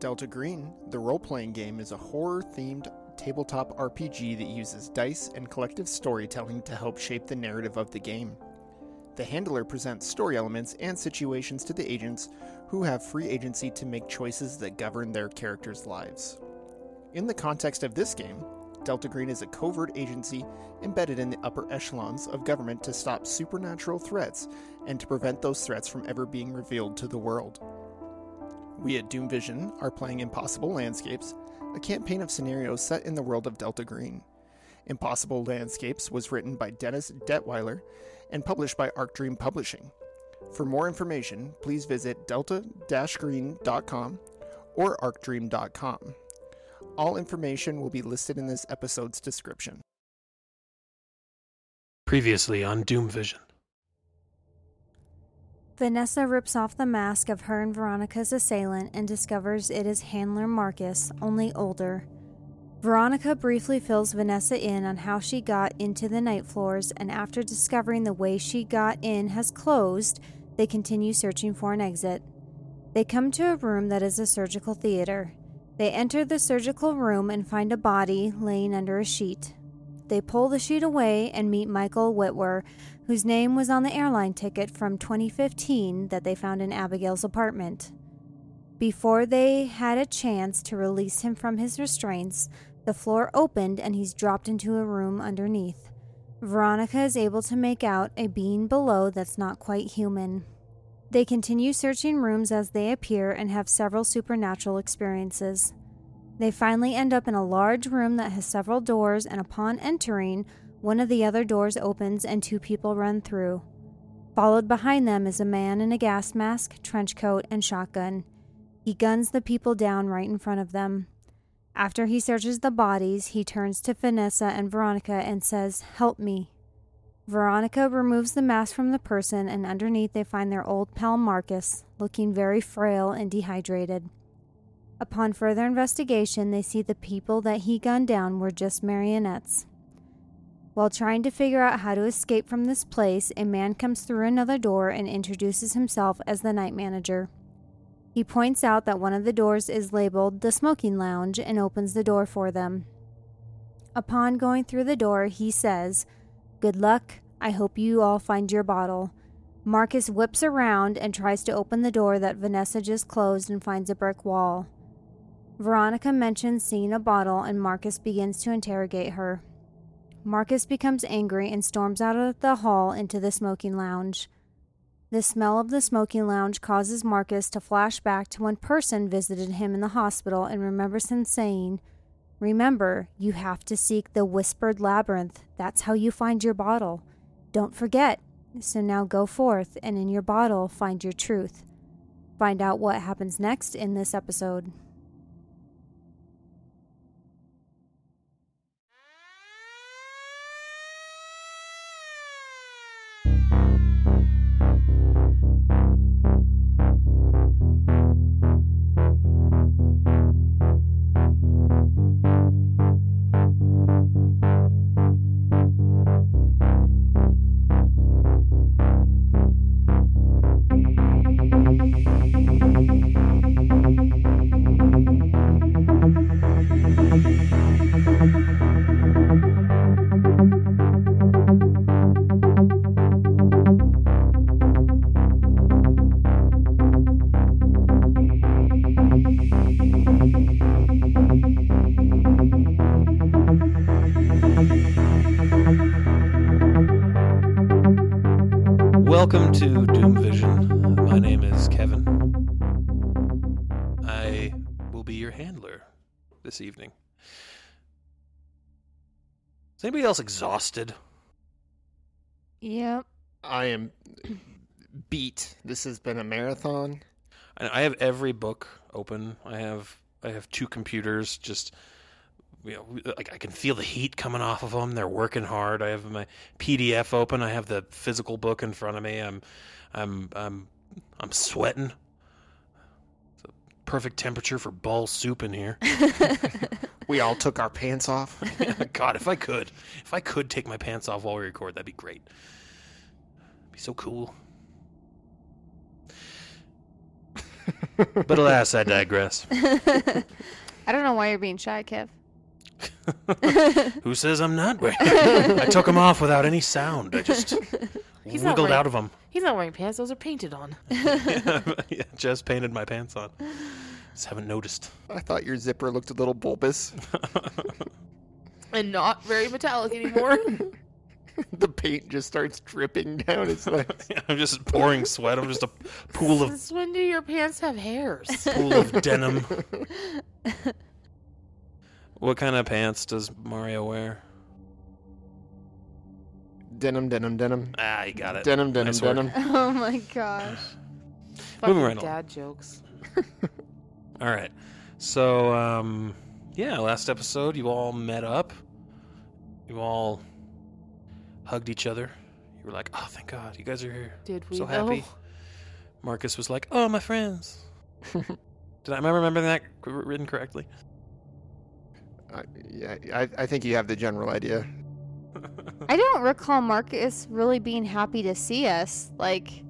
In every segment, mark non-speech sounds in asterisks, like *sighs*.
Delta Green, the role playing game, is a horror themed tabletop RPG that uses dice and collective storytelling to help shape the narrative of the game. The handler presents story elements and situations to the agents who have free agency to make choices that govern their characters' lives. In the context of this game, Delta Green is a covert agency embedded in the upper echelons of government to stop supernatural threats and to prevent those threats from ever being revealed to the world. We at Doom Vision are playing Impossible Landscapes, a campaign of scenarios set in the world of Delta Green. Impossible Landscapes was written by Dennis Detwiller and published by Arc Dream Publishing. For more information, please visit delta-green.com or arcdream.com. All information will be listed in this episode's description. Previously on Doom Vision. Vanessa rips off the mask of her and Veronica's assailant and discovers it is handler Marcus, only older. Veronica briefly fills Vanessa in on how she got into the night floors, and after discovering the way she got in has closed, they continue searching for an exit. They come to a room that is a surgical theater. They enter the surgical room and find a body laying under a sheet. They pull the sheet away and meet Michael Whitwer, whose name was on the airline ticket from 2015 that they found in Abigail's apartment. Before they had a chance to release him from his restraints, the floor opened and he's dropped into a room underneath. Veronica is able to make out a being below that's not quite human. They continue searching rooms as they appear and have several supernatural experiences. They finally end up in a large room that has several doors, and upon entering, one of the other doors opens and two people run through. Followed behind them is a man in a gas mask, trench coat, and shotgun. He guns the people down right in front of them. After he searches the bodies, he turns to Vanessa and Veronica and says, Help me. Veronica removes the mask from the person, and underneath they find their old pal Marcus, looking very frail and dehydrated. Upon further investigation, they see the people that he gunned down were just marionettes. While trying to figure out how to escape from this place, a man comes through another door and introduces himself as the night manager. He points out that one of the doors is labeled the smoking lounge and opens the door for them. Upon going through the door, he says, Good luck. I hope you all find your bottle. Marcus whips around and tries to open the door that Vanessa just closed and finds a brick wall. Veronica mentions seeing a bottle and Marcus begins to interrogate her. Marcus becomes angry and storms out of the hall into the smoking lounge. The smell of the smoking lounge causes Marcus to flash back to when Person visited him in the hospital and remembers him saying, Remember, you have to seek the whispered labyrinth. That's how you find your bottle. Don't forget. So now go forth and in your bottle find your truth. Find out what happens next in this episode. Welcome to Doom Vision. My name is Kevin. I will be your handler this evening. Is anybody else exhausted? Yep. I am beat. This has been a marathon. I I have every book open. I have I have two computers just you know, like I can feel the heat coming off of them. They're working hard. I have my PDF open. I have the physical book in front of me. I'm, I'm, I'm, I'm sweating. It's a perfect temperature for ball soup in here. *laughs* We all took our pants off. *laughs* God, if I could, if I could take my pants off while we record, that'd be great. It'd Be so cool. *laughs* But alas, I digress. I don't know why you're being shy, Kev. *laughs* Who says I'm not? wearing? I took them off without any sound. I just *laughs* He's not wiggled wearing- out of them. He's not wearing pants; those are painted on. *laughs* yeah, just painted my pants on. Just haven't noticed. I thought your zipper looked a little bulbous. and not very metallic anymore. the paint just starts dripping down his legs. I'm just pouring sweat. I'm just a pool of Since when do your pants have hairs? pool of denim. What kind of pants does Mario wear? Denim, denim, denim. Ah, you got it. Denim, denim, Nice work. denim. *laughs* Oh my gosh. *laughs* Fucking right along. dad jokes. *laughs* All right. So, um, yeah, last episode you all met up. You all hugged each other. You were like, "Oh, thank God, you guys are here." Did we So though? happy. Marcus was like, "Oh, my friends." Did I am I remembering that c- written correctly? I, yeah, I, I think you have the general idea. I don't recall Marcus really being happy to see us. Like,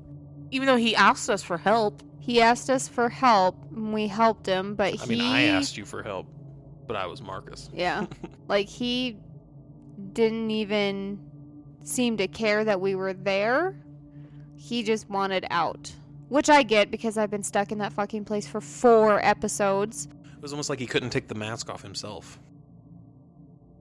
Even though he asked us for help, he asked us for help, and we helped him, but I he. mean, I asked you for help, but I was Marcus. Yeah. *laughs* like, he didn't even seem to care that we were there. He just wanted out. Which I get because I've been stuck in that fucking place for four episodes. It was almost like he couldn't take the mask off himself.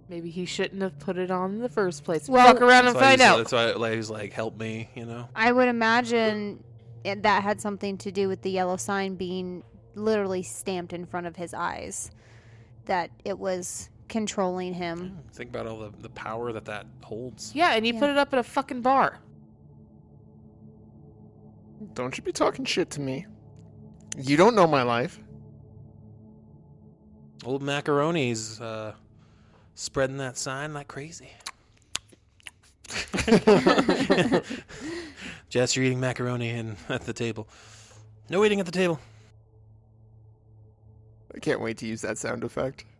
Maybe he shouldn't have put it on in the first place. Well- Fuck around and find out. That's why like, he's like, "Help me," you know. I would imagine it, that had something to do with the yellow sign being literally stamped in front of his eyes. That it was controlling him. Think about all the, the power that that holds. Yeah, and he Yeah. put it up at a fucking bar. Don't you be talking shit to me. You don't know my life. Old macaroni's uh, spreading that sign like crazy. *laughs* Jess, you're eating macaroni in, at the table. No eating at the table. I can't wait to use that sound effect. *laughs*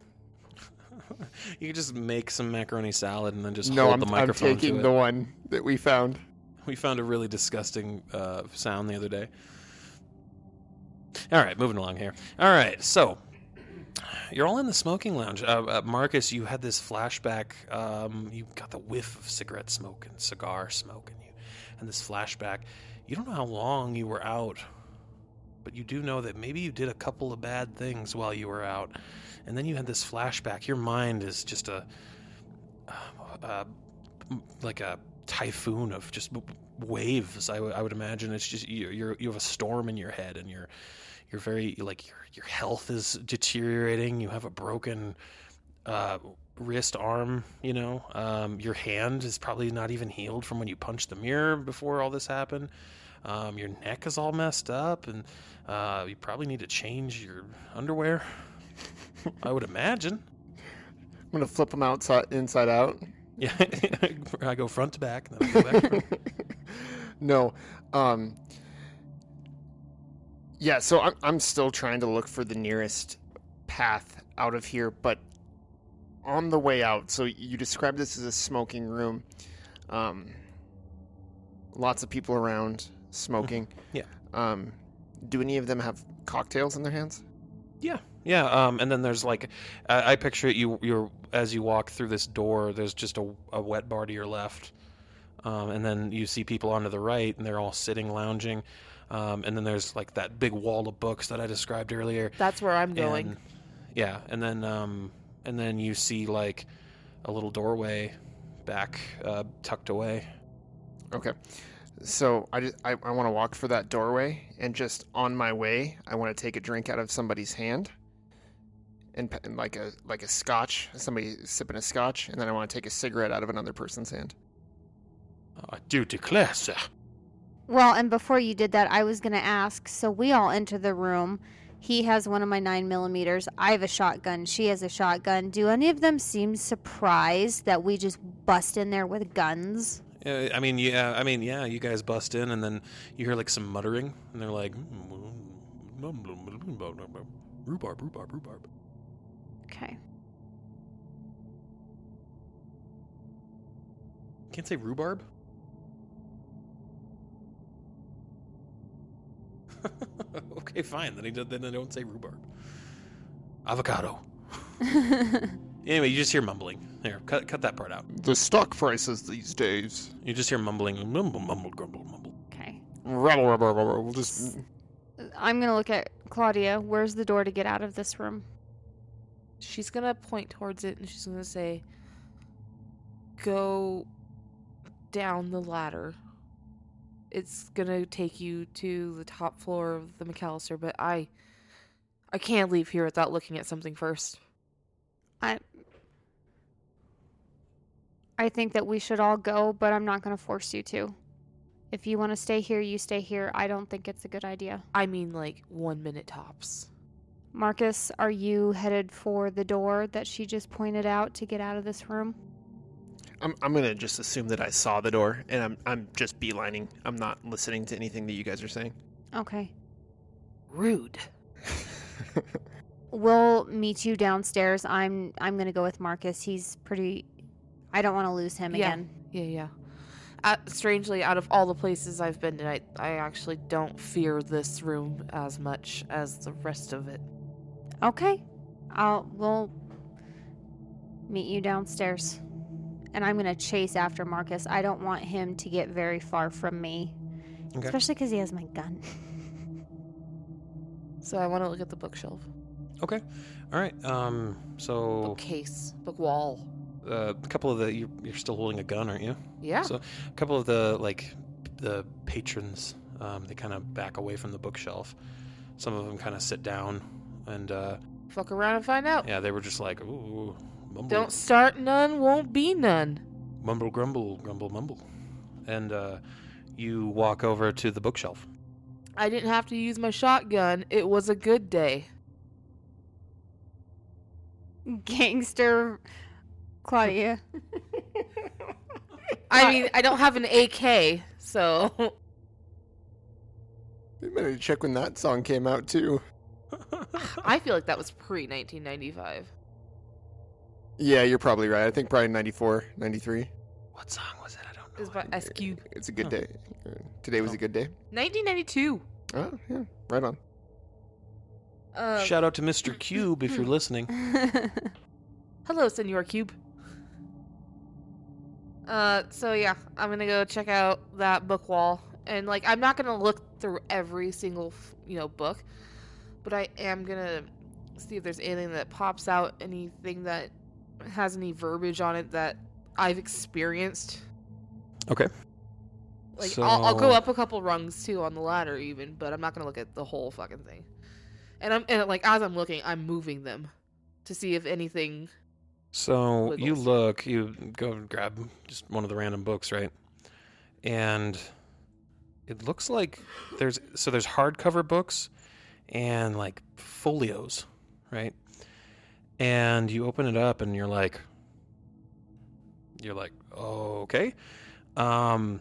You could just make some macaroni salad and then just no, hold I'm, the I'm microphone taking to the one that we found. We found a really disgusting uh, sound the other day. All right, moving along here. All right, so you're all in the smoking lounge. Uh, uh, Marcus, you had this flashback. Um, you got the whiff of cigarette smoke and cigar smoke, and you, and this flashback. You don't know how long you were out, but you do know that maybe you did a couple of bad things while you were out, and then you had this flashback. Your mind is just a, uh, like a typhoon of just waves. I, w- I would imagine it's just you, you have a storm in your head, and you're you're very like your your health is deteriorating. You have a broken uh, wrist, arm. You know, um, your hand is probably not even healed from when you punched the mirror before all this happened. Um, your neck is all messed up, and uh, you probably need to change your underwear. I would imagine. I'm gonna flip them outside, inside out. Yeah, *laughs* I go front to back, and then I go back. *laughs* no, um, yeah. So I'm I'm still trying to look for the nearest path out of here, but on the way out. So you described this as a smoking room. Um, lots of people around smoking. *laughs* Yeah. Um, do any of them have cocktails in their hands? Yeah, yeah. Um, and then there's like, I, I picture it. You, you're as you walk through this door. There's just a, a wet bar to your left, um, and then you see people on to the right, and they're all sitting, lounging. Um, and then there's like that big wall of books that I described earlier. That's where I'm going. And, yeah, and then um, and then you see like a little doorway back uh, tucked away. Okay. So I just I, I want to walk for that doorway and just on my way I want to take a drink out of somebody's hand. And, and like a like a scotch, somebody sipping a scotch, and then I want to take a cigarette out of another person's hand. I do declare, sir. Well, and before you did that, I was going to ask. So we all enter the room. He has one of my nine millimeters. I have a shotgun. She has a shotgun. Do any of them seem surprised that we just bust in there with guns? Yeah, I mean, yeah, I mean, yeah. You guys bust in, and then you hear like some muttering, and they're like, rhubarb, rhubarb, rhubarb. Okay. Can't say rhubarb. *laughs* okay, fine. Then he did, then I don't say rhubarb. Avocado. *laughs* Anyway, you just hear mumbling. Here, cut cut that part out. The stock prices these days. You just hear mumbling, mumble, mumble, grumble, mumble. okay. Rubble, rubble, rubble. We'll just. I'm gonna look at Claudia. Where's the door to get out of this room? She's gonna point towards it and she's gonna say, "Go down the ladder. It's gonna take you to the top floor of the McAllister, but I, I can't leave here without looking at something first. I I think that we should all go, but I'm not gonna force you to. If you want to stay here, you stay here. I don't think it's a good idea. I mean, like one minute tops." Marcus, are you headed for the door that she just pointed out to get out of this room? I'm, I'm gonna just assume that I saw the door, and I'm I'm just beelining. I'm not listening to anything that you guys are saying. Okay. Rude. *laughs* We'll meet you downstairs. I'm I'm gonna go with Marcus. He's pretty. I don't want to lose him Yeah. again. Yeah, yeah. Uh, strangely, out of all the places I've been tonight, I actually don't fear this room as much as the rest of it. Okay. I'll we'll meet you downstairs. And I'm gonna chase after Marcus. I don't want him to get very far from me, Okay. especially because he has my gun. So I want to look at the bookshelf, Okay. All right. Um. So bookcase, book wall. uh, a couple of the you're, you're still holding a gun, aren't you? Yeah. So a couple of the like the patrons, um, they kind of back away from the bookshelf. Some of them kind of sit down, and uh, Fuck around and find out. yeah, they were just like, ooh, mumble, Don't start none, won't be none. mumble, grumble, grumble, mumble, and uh, you walk over to the bookshelf. I didn't have to use my shotgun. It was a good day. Gangster Claudia. *laughs* I mean, I don't have an AK, so *laughs* You better check when that song came out too. *laughs* I feel like that was pre 1995. Yeah, you're probably right. I think probably 94, 93. What song was it? I don't know. It was by Ice Cube. It's a good Oh. day. Uh, Today was Oh. a good day. 1992. Oh yeah, right on. Um, Shout out to Mr. *laughs* Cube if you're listening. *laughs* Hello, Senor Cube. Uh, so yeah, I'm gonna go check out that book wall, and like, I'm not gonna look through every single, you know, book, but I am gonna see if there's anything that pops out, anything that has any verbiage on it that I've experienced. Okay. Like, I'll, I'll go up a couple rungs too on the ladder, even, but I'm not gonna look at the whole fucking thing. And I'm and like as I'm looking, I'm moving them to see if anything So you look, you go and grab just one of the random books, right? And it looks like there's so there's hardcover books and like folios, right? And you open it up and you're like you're like, oh, okay. Um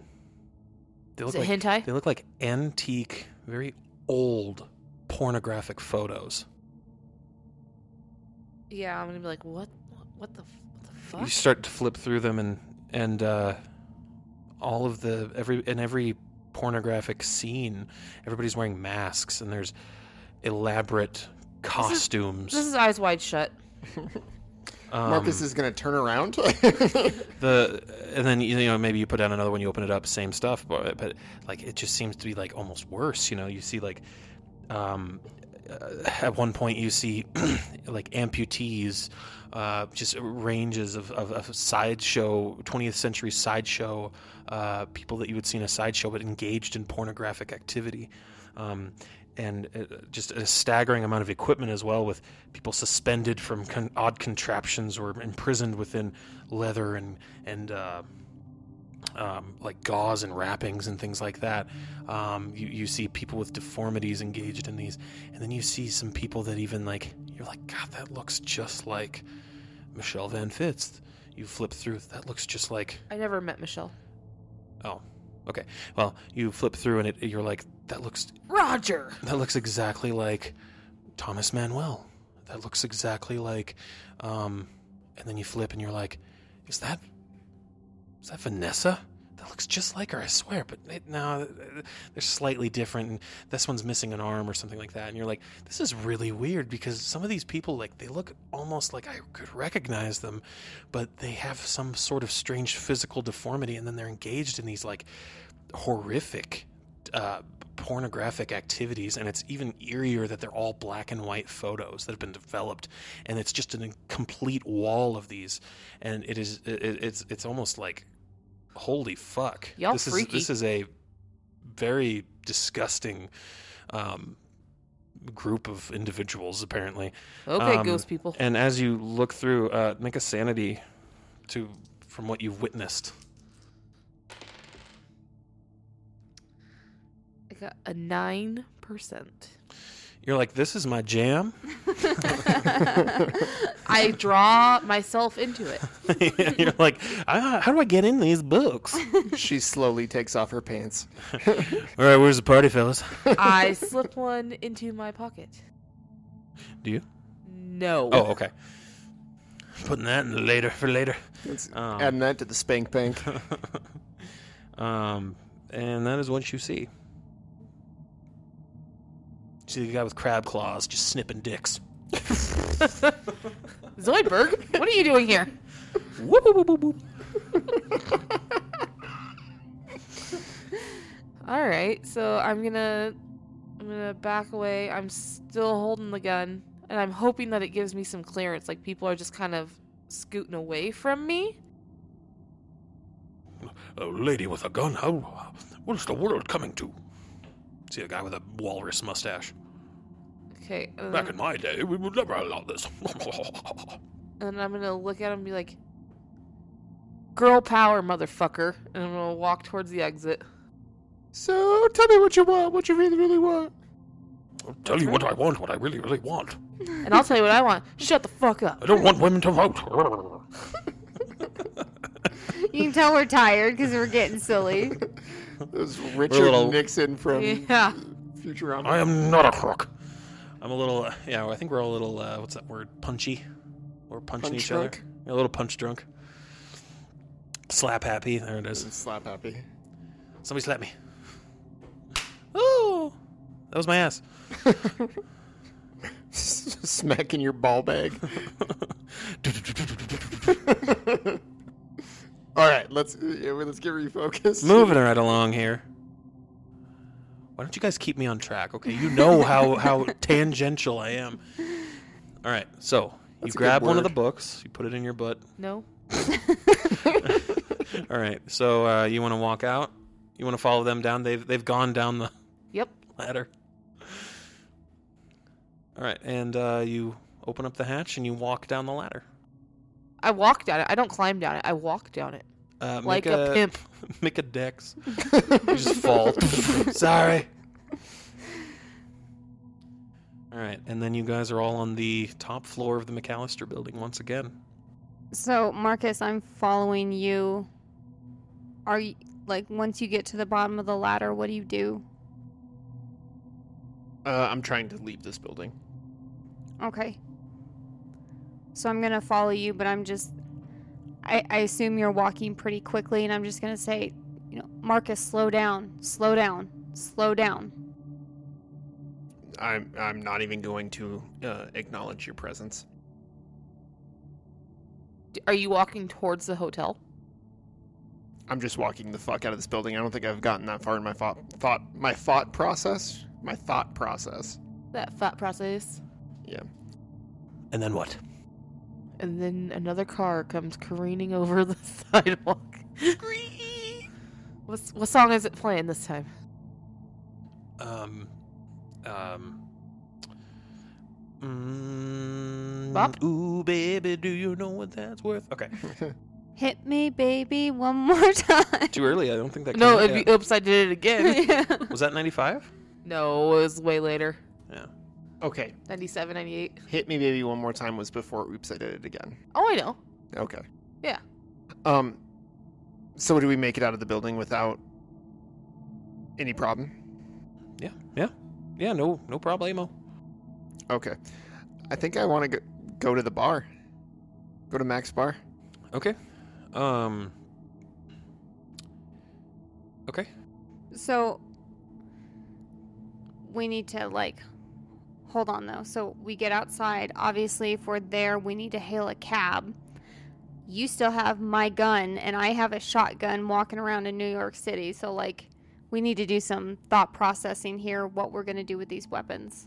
they is look it like hentai. they look like antique, very old pornographic photos. Yeah, I'm gonna be like, what? What the? What the fuck? you start to flip through them and and uh, all of the every in every pornographic scene everybody's wearing masks and there's elaborate costumes This is eyes wide shut. Um, Marcus is gonna turn around. *laughs* the and then you know maybe you put down another one you open it up same stuff but, but like it just seems to be like almost worse you know you see like um uh, at one point you see *clears throat* like amputees uh, just ranges of, of, of sideshow 20th century sideshow uh, people that you would see in a sideshow but engaged in pornographic activity um, and uh, just a staggering amount of equipment as well with people suspended from con- odd contraptions or imprisoned within leather and and uh, um, like gauze and wrappings and things like that. Um, you you see people with deformities engaged in these, and then you see some people that even like you're like, God, that looks just like Michelle Van Fitz. You flip through, that looks just like I never met Michelle. oh, okay. Well, you flip through and it, you're like, that looks Roger. that looks exactly like Thomas Manuel. That looks exactly like, um, and then you flip and you're like, is that, is that Vanessa? that looks just like her, I swear. But it, no, they're slightly different. And this one's missing an arm or something like that. And you're like, this is really weird because some of these people, like, they look almost like I could recognize them, but they have some sort of strange physical deformity, and then they're engaged in these like horrific. Uh, pornographic activities and it's even eerier that they're all black and white photos that have been developed and it's just a complete wall of these and it is it, it's it's almost like holy fuck Y'all this freaky. is this is a very disgusting um group of individuals apparently Okay, Um, ghost people. and as you look through uh make a sanity to from what you've witnessed I got a nine percent. you're like this is my jam *laughs* I draw myself into it. *laughs* you're like "Ah, how do i get in these books *laughs* She slowly takes off her pants. all right where's the party fellas I slip one into my pocket. do you No. oh okay putting that in later for later It's Um, adding that to the spank bank. um, and that is what you see. You see the guy with crab claws just snipping dicks. *laughs* Zoidberg, what are you doing here? Whoop, whoop, whoop, whoop, whoop. All right, so I'm gonna I'm gonna back away. I'm still holding the gun, and I'm hoping that it gives me some clearance. Like people are just kind of scooting away from me. A lady with a gun. How? What is the world coming to? See a guy with a walrus mustache. Okay, and Back in my day, we would never allow this. *laughs* and I'm gonna look at him and be like, "Girl power, motherfucker!" And I'm gonna walk towards the exit. So tell me what you want. What you really, really want. I'll tell you what I want. What I really, really want. *laughs* And I'll tell you what I want. Shut the fuck up. I don't want women to vote. *laughs* You can tell we're tired because we're getting silly. It was Richard little- Nixon from Yeah. Futurama. I am not a crook. I'm a little, uh, yeah. I think we're all a little. Uh, what's that word? Punchy. We're punching Punch each drunk? other. Yeah, a little punch drunk. Slap happy. There it is. Slap happy. Somebody slap me. Oh, that was my ass. *laughs* Smacking your ball bag. *laughs* *laughs* All right, let's yeah, let's get refocused. Moving right along here. Why don't you guys keep me on track? Okay, you know how how *laughs* tangential I am. All right, so you That's a good grab one of the books, you put it in your butt. No. *laughs* All right, so uh, you want to walk out? You want to follow them down? They've they've gone down the Yep. ladder. All right, and uh, you open up the hatch and you walk down the ladder. I walk down it. I don't climb down it. I walk down it Uh, like make a, pimp. *laughs* Make a dex. you just fall. *laughs* Sorry. All right, and then you guys are all on the top floor of the McAllister building once again. So, Marcus, I'm following you. Are you like once you get to the bottom of the ladder, what do you do? Uh, I'm trying to leave this building. Okay. So I'm gonna follow you, but I'm just. I, I assume you're walking pretty quickly, and I'm just gonna say, you know, Marcus, slow down, slow down, slow down. I'm I'm not even going to uh, acknowledge your presence. Are you walking towards the hotel? I'm just walking the fuck out of this building. I don't think I've gotten that far in my thought thought my thought process. My thought process. That thought process. Yeah. And then what? And then another car comes careening over *laughs* the sidewalk. What's, what song is it playing this time? Um, um. Mm, Bop? Ooh, baby, do you know what that's worth? Okay, *laughs* Hit me, baby, one more time. too early. I don't think that. No, out it'd yet. be, oops, I did it again. *laughs* Yeah. Was that ninety five? no, it was way later. Yeah. okay. 97, 98. Hit me baby one more time was before oops I did it again. Oh, I know. Okay. Yeah. Um so do we make it out of the building without any problem? Yeah, yeah, yeah. No, no problemo. Okay. I think I want to go, go to the bar. Go to Max bar. Okay. Um. Okay. So we need to like hold on though. So we get outside. Obviously, if we're there, we need to hail a cab. You still have my gun, and I have a shotgun walking around in New York City. So like, we need to do some thought processing here. What we're gonna do with these weapons.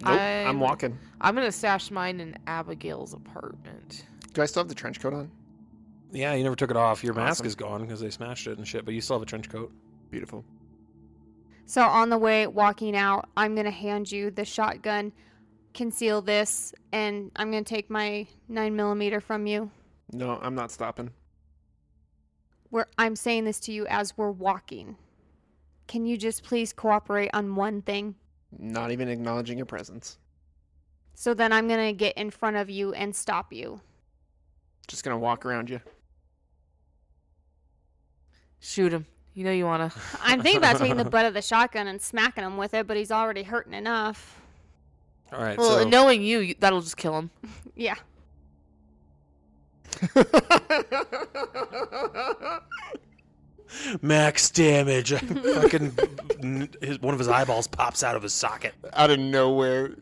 Nope, I'm, I'm- walking. I'm gonna stash mine in Abigail's apartment. Do I still have the trench coat on? Yeah, you never took it off. Your mask is gone because they smashed it and shit, but you still have a trench coat. Beautiful. So on the way walking out, I'm gonna hand you the shotgun, conceal this, and I'm gonna take my nine millimeter from you. No, I'm not stopping. We're, I'm saying this to you as we're walking. Can you just please cooperate on one thing? Not even acknowledging your presence. So then I'm gonna get in front of you and stop you. Just gonna walk around you. Shoot him. You know you wanna. *laughs* I'm thinking about taking the *laughs* butt of the shotgun and smacking him with it, but he's already hurting enough. All right, Well, so knowing you, you- that'll just kill him. *laughs* Yeah. max damage. Fucking his, one of his eyeballs pops out of his socket. Out of nowhere,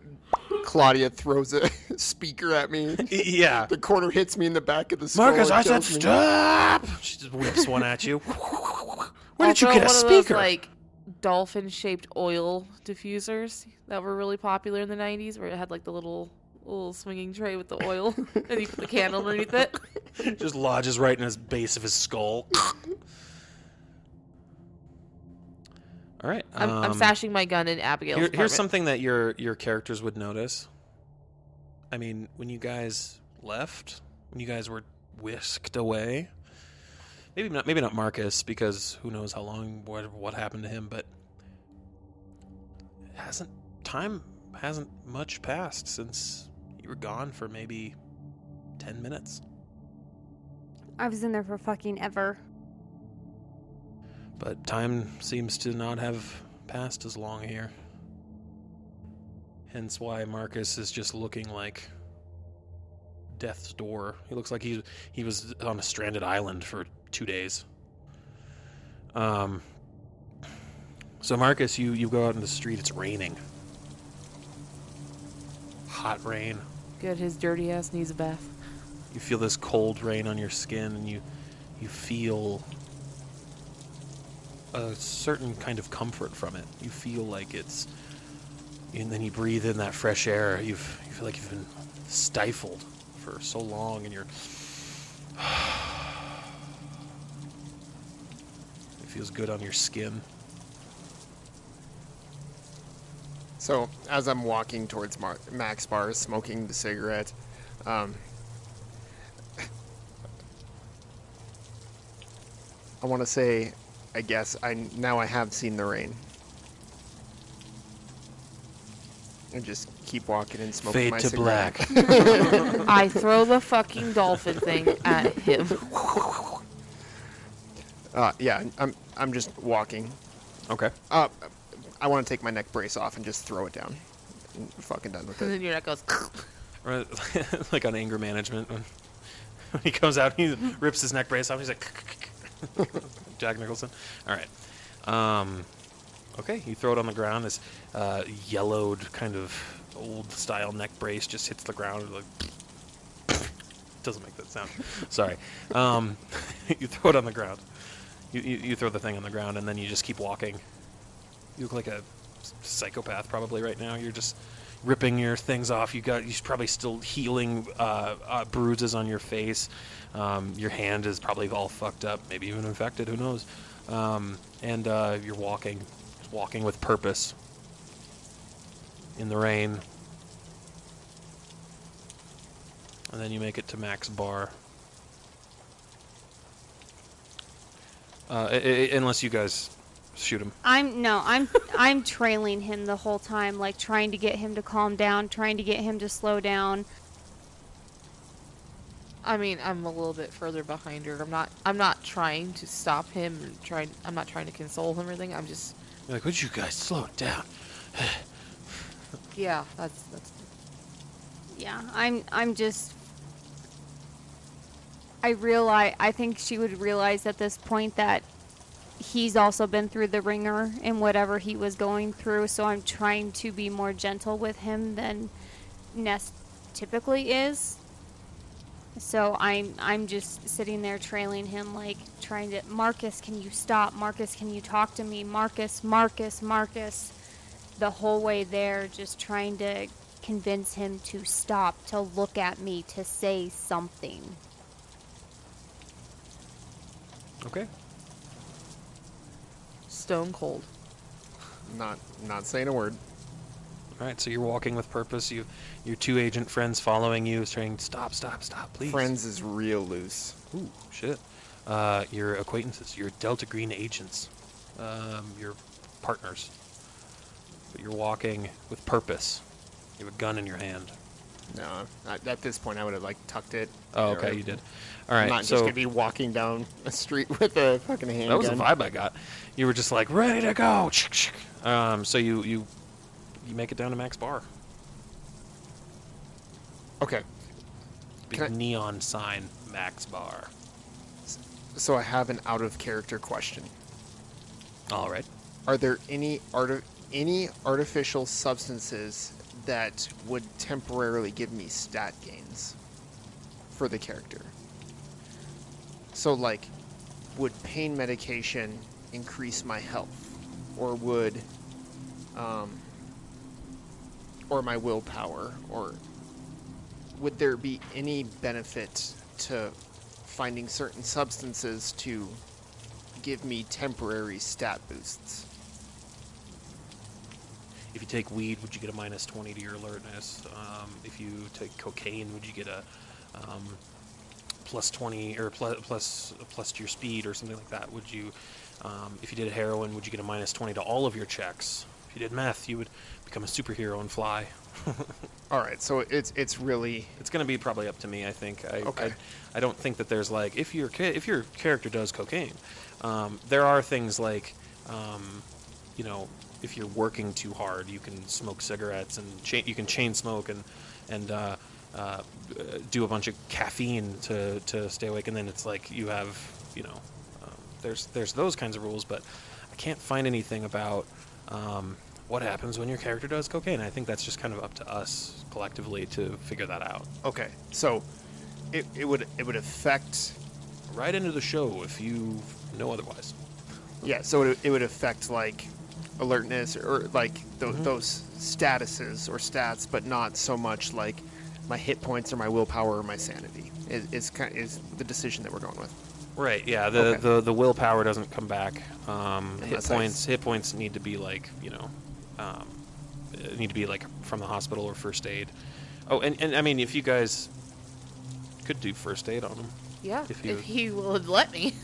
Claudia throws a speaker at me. Yeah. The corner hits me in the back of the skull. Marcus, I said me. stop. She just whips one at you. Where did you get a one speaker? Of those, like dolphin-shaped oil diffusers that were really popular in the '90s, where it had like the little little swinging tray with the oil, *laughs* and you put the candle underneath it. *laughs* just lodges right in his base of his skull. *laughs* All right. I'm, I'm um, stashing my gun in Abigail's Here, here's something that your your characters would notice. I mean, when you guys left, when you guys were whisked away, maybe not maybe not Marcus because who knows how long what what happened to him, but hasn't time hasn't much passed since you were gone for maybe 10 minutes. I was in there for fucking ever. But time seems to not have passed as long here. Hence why Marcus is just looking like death's door. He looks like he he was on a stranded island for two days. Um. So Marcus, you you go out in the street. It's raining. Hot rain. Good, his dirty ass needs a bath. You feel this cold rain on your skin, and you you feel a certain kind of comfort from it. You feel like it's, and then you breathe in that fresh air. You've you feel like you've been stifled for so long, and you're. It feels good on your skin. So as I'm walking towards Mar- Max Bar, smoking the cigarette, um, I want to say, I guess I now I have seen the rain. And just keep walking and smoking Fade my to cigarette. black. *laughs* I throw the fucking dolphin thing at him. *laughs* Uh, yeah, I'm I'm just walking. okay. Uh, I want to take my neck brace off and just throw it down. I'm fucking done with it. *laughs* And it. then your neck goes. *laughs* Or *laughs* like on anger management when, when he comes out he rips his neck brace off he's like jack nicholson all right um, okay you throw it on the ground this uh, yellowed kind of old style neck brace just hits the ground like doesn't make that sound sorry um, you throw it on the ground you, you, you throw the thing on the ground and then you just keep walking you look like a psychopath probably right now you're just ripping your things off. You got you're probably still healing uh, uh, bruises on your face. Um, your hand is probably all fucked up, maybe even infected. Who knows? Um, and uh, you're walking, walking with purpose in the rain. And then you make it to Max Bar. Uh, i- i- unless you guys shoot him. I'm no, I'm *laughs* I'm trailing him the whole time, like trying to get him to calm down, trying to get him to slow down. I mean, I'm a little bit further behind her. I'm not. I'm not trying to stop him. and Trying. I'm not trying to console him or anything. I'm just. You're like, would you guys slow it down? *sighs* Yeah. That's. That's. Yeah, I'm I'm just I realize I think she would realize at this point that he's also been through the ringer in whatever he was going through, so I'm trying to be more gentle with him than Ness typically is. So I'm I'm just sitting there trailing him like trying to Marcus, can you stop? Marcus, can you talk to me? Marcus, Marcus, Marcus. The whole way there just trying to convince him to stop, to look at me, to say something. Okay. Stone cold. Not not saying a word. All right. So you're walking with purpose. You, your two agent friends following you, saying, "Stop, stop, stop, please." Friends is real loose. Ooh, shit. Uh, your acquaintances, your Delta Green agents, um, your partners. But you're walking with purpose. You have a gun in your hand. No, at, at this point I would have like tucked it. Oh, or- okay, you did. All right, I'm not so just gonna be walking down a street *laughs* with a fucking handgun. that was the vibe I got. You were just like ready to go. Um, so you you you make it down to Max Bar. Okay, Big I- neon sign, Max Bar. so I have an out of character question. All right. Are there any art any artificial substances that would temporarily give me stat gains for the character? So like would pain medication increase my health or would um or my willpower or would there be any benefit to finding certain substances to give me temporary stat boosts? If you take weed, would you get a minus 20 to your alertness? Um, if you take cocaine, would you get a um, plus 20 or plus, plus, plus to your speed or something like that? Would you, um, if you did heroin, would you get a minus 20 to all of your checks? If you did meth, you would become a superhero and fly. *laughs* All right, so it's it's really It's going to be probably up to me. I think. I, Okay. I, I don't think that there's like if your if your character does cocaine, um, there are things like, um, you know, if you're working too hard, you can smoke cigarettes and cha- you can chain smoke and and uh, uh, do a bunch of caffeine to to stay awake, and then it's like you have you know, um, there's there's those kinds of rules, but I can't find anything about. Um, what happens when your character does cocaine? I think that's just kind of up to us collectively to figure that out. okay. So it, it would it would affect right into the show if you know otherwise. yeah. So it, it would affect like alertness or like th- Mhm. those statuses or stats, but not so much like my hit points or my willpower or my sanity. Is is kind is the decision that we're going with. Right. Yeah. The Okay. the, the willpower doesn't come back. Um, hit Unless I points hit points need to be like you know, um, need to be like from the hospital or first aid. Oh, and, and I mean if you guys could do first aid on them. Yeah, If if, he would let me.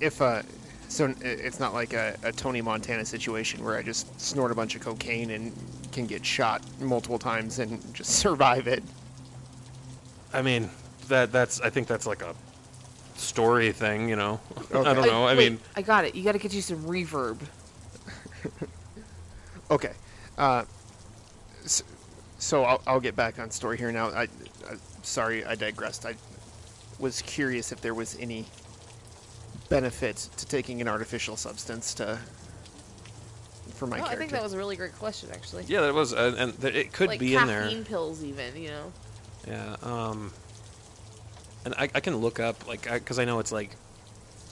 If uh, so it's not like a, a Tony Montana situation where I just snort a bunch of cocaine and can get shot multiple times and just *laughs* survive it. I mean that that's I think that's like a story thing. You know. *laughs* I don't know. I Wait, mean. I got it. You got to get you some reverb. *laughs* Okay. Uh, s- so I'll, I'll get back on story here now. I, I sorry I digressed. I was curious if there was any benefit to taking an artificial substance to for my No, Oh, I think that was a really great question, actually. Yeah, that was, uh, and th- it could like be in there. caffeine there. pills, even. You know. Yeah. Um, and I, I can look up like because I, know it's like,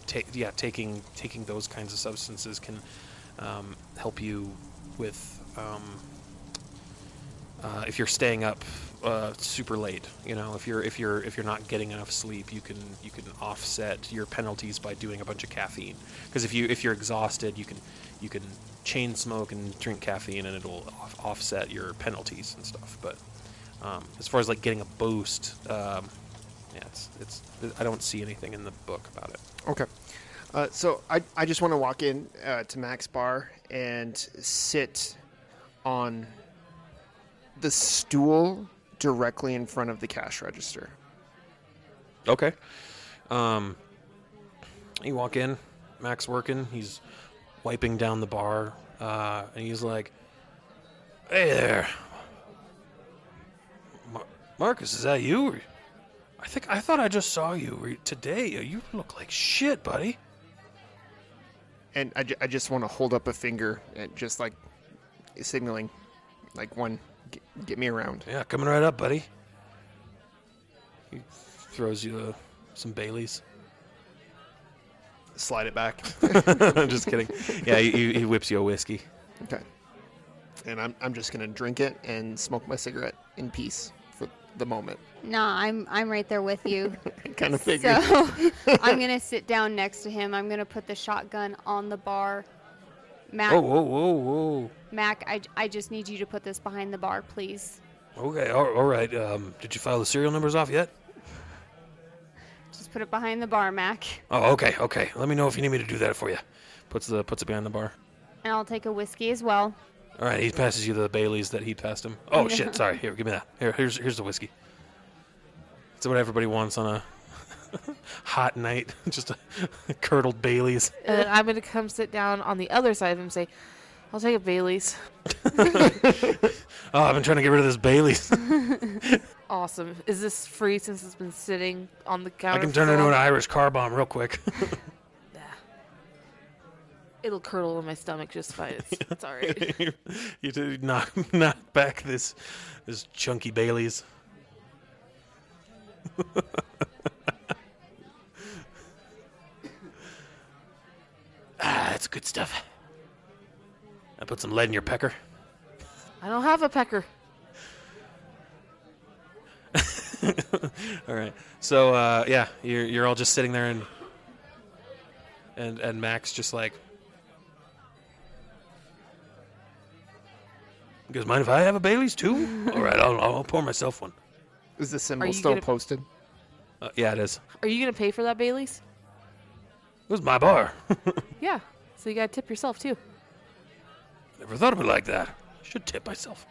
ta- yeah, taking taking those kinds of substances can um, help you with um, uh, if you're staying up uh, super late. You know, if you're if you're if you're not getting enough sleep, you can you can offset your penalties by doing a bunch of caffeine. Because if you if you're exhausted, you can you can chain smoke and drink caffeine, and it'll off- offset your penalties and stuff. But um, as far as like getting a boost, um, yeah, it's it's I don't see anything in the book about it. Okay. Uh, so I, I just want to walk in uh, to Max Bar and sit on the stool directly in front of the cash register. Okay. Um, you walk in, Max working. He's wiping down the bar, uh, and he's like, "Hey there, Mar- Marcus, is that you? I think I thought I just saw you today. You look like shit, buddy." and I, I just want to hold up a finger and just like signaling, like one, get, get me around. Yeah, coming right up, buddy. He throws you uh, some Baileys. Slide it back. I'm *laughs* *laughs* just kidding. Yeah, he, he whips you a whiskey. okay. And I'm I'm just gonna drink it and smoke my cigarette in peace for the moment. Nah, I'm I'm right there with you. *laughs* kind of figured. So I'm gonna sit down next to him. I'm gonna put the shotgun on the bar. Mac, Whoa, whoa, whoa, whoa. Mac, I, I just need you to put this behind the bar, please. Okay, all, all right. Um, did you file the serial numbers off yet? Just put it behind the bar, Mac, Oh, okay, okay. Let me know if you need me to do that for you. Puts the puts it behind the bar. and I'll take a whiskey as well. All right, he passes you the Baileys that he passed him. Oh shit, sorry. Here, give me that. Here, here's here's the whiskey. That's what everybody wants on a *laughs* hot night. *laughs* Just a curdled Baileys. And I'm gonna come sit down on the other side of him and say, I'll take a Bailey's. *laughs* Oh, I've been trying to get rid of this Baileys. *laughs* Awesome. Is this free since it's been sitting on the counter? I can turn it into an? Irish car bomb real quick. It'll curdle in my stomach just fine. It's, it's all right. you, you did knock knock back this this chunky Baileys. That's good stuff. I put some lead in your pecker. I don't have a pecker. *laughs* all right. So uh, yeah, you're you're all just sitting there and and and Max just like. You guys mind if I have a Bailey's too? *laughs* all right, I'll, I'll pour myself one. Is the symbol still gonna- posted? Uh, yeah, it is. Are you gonna pay for that Bailey's? It was my bar. *laughs* Yeah. So you gotta tip yourself too. Never thought of it like that. Should tip myself.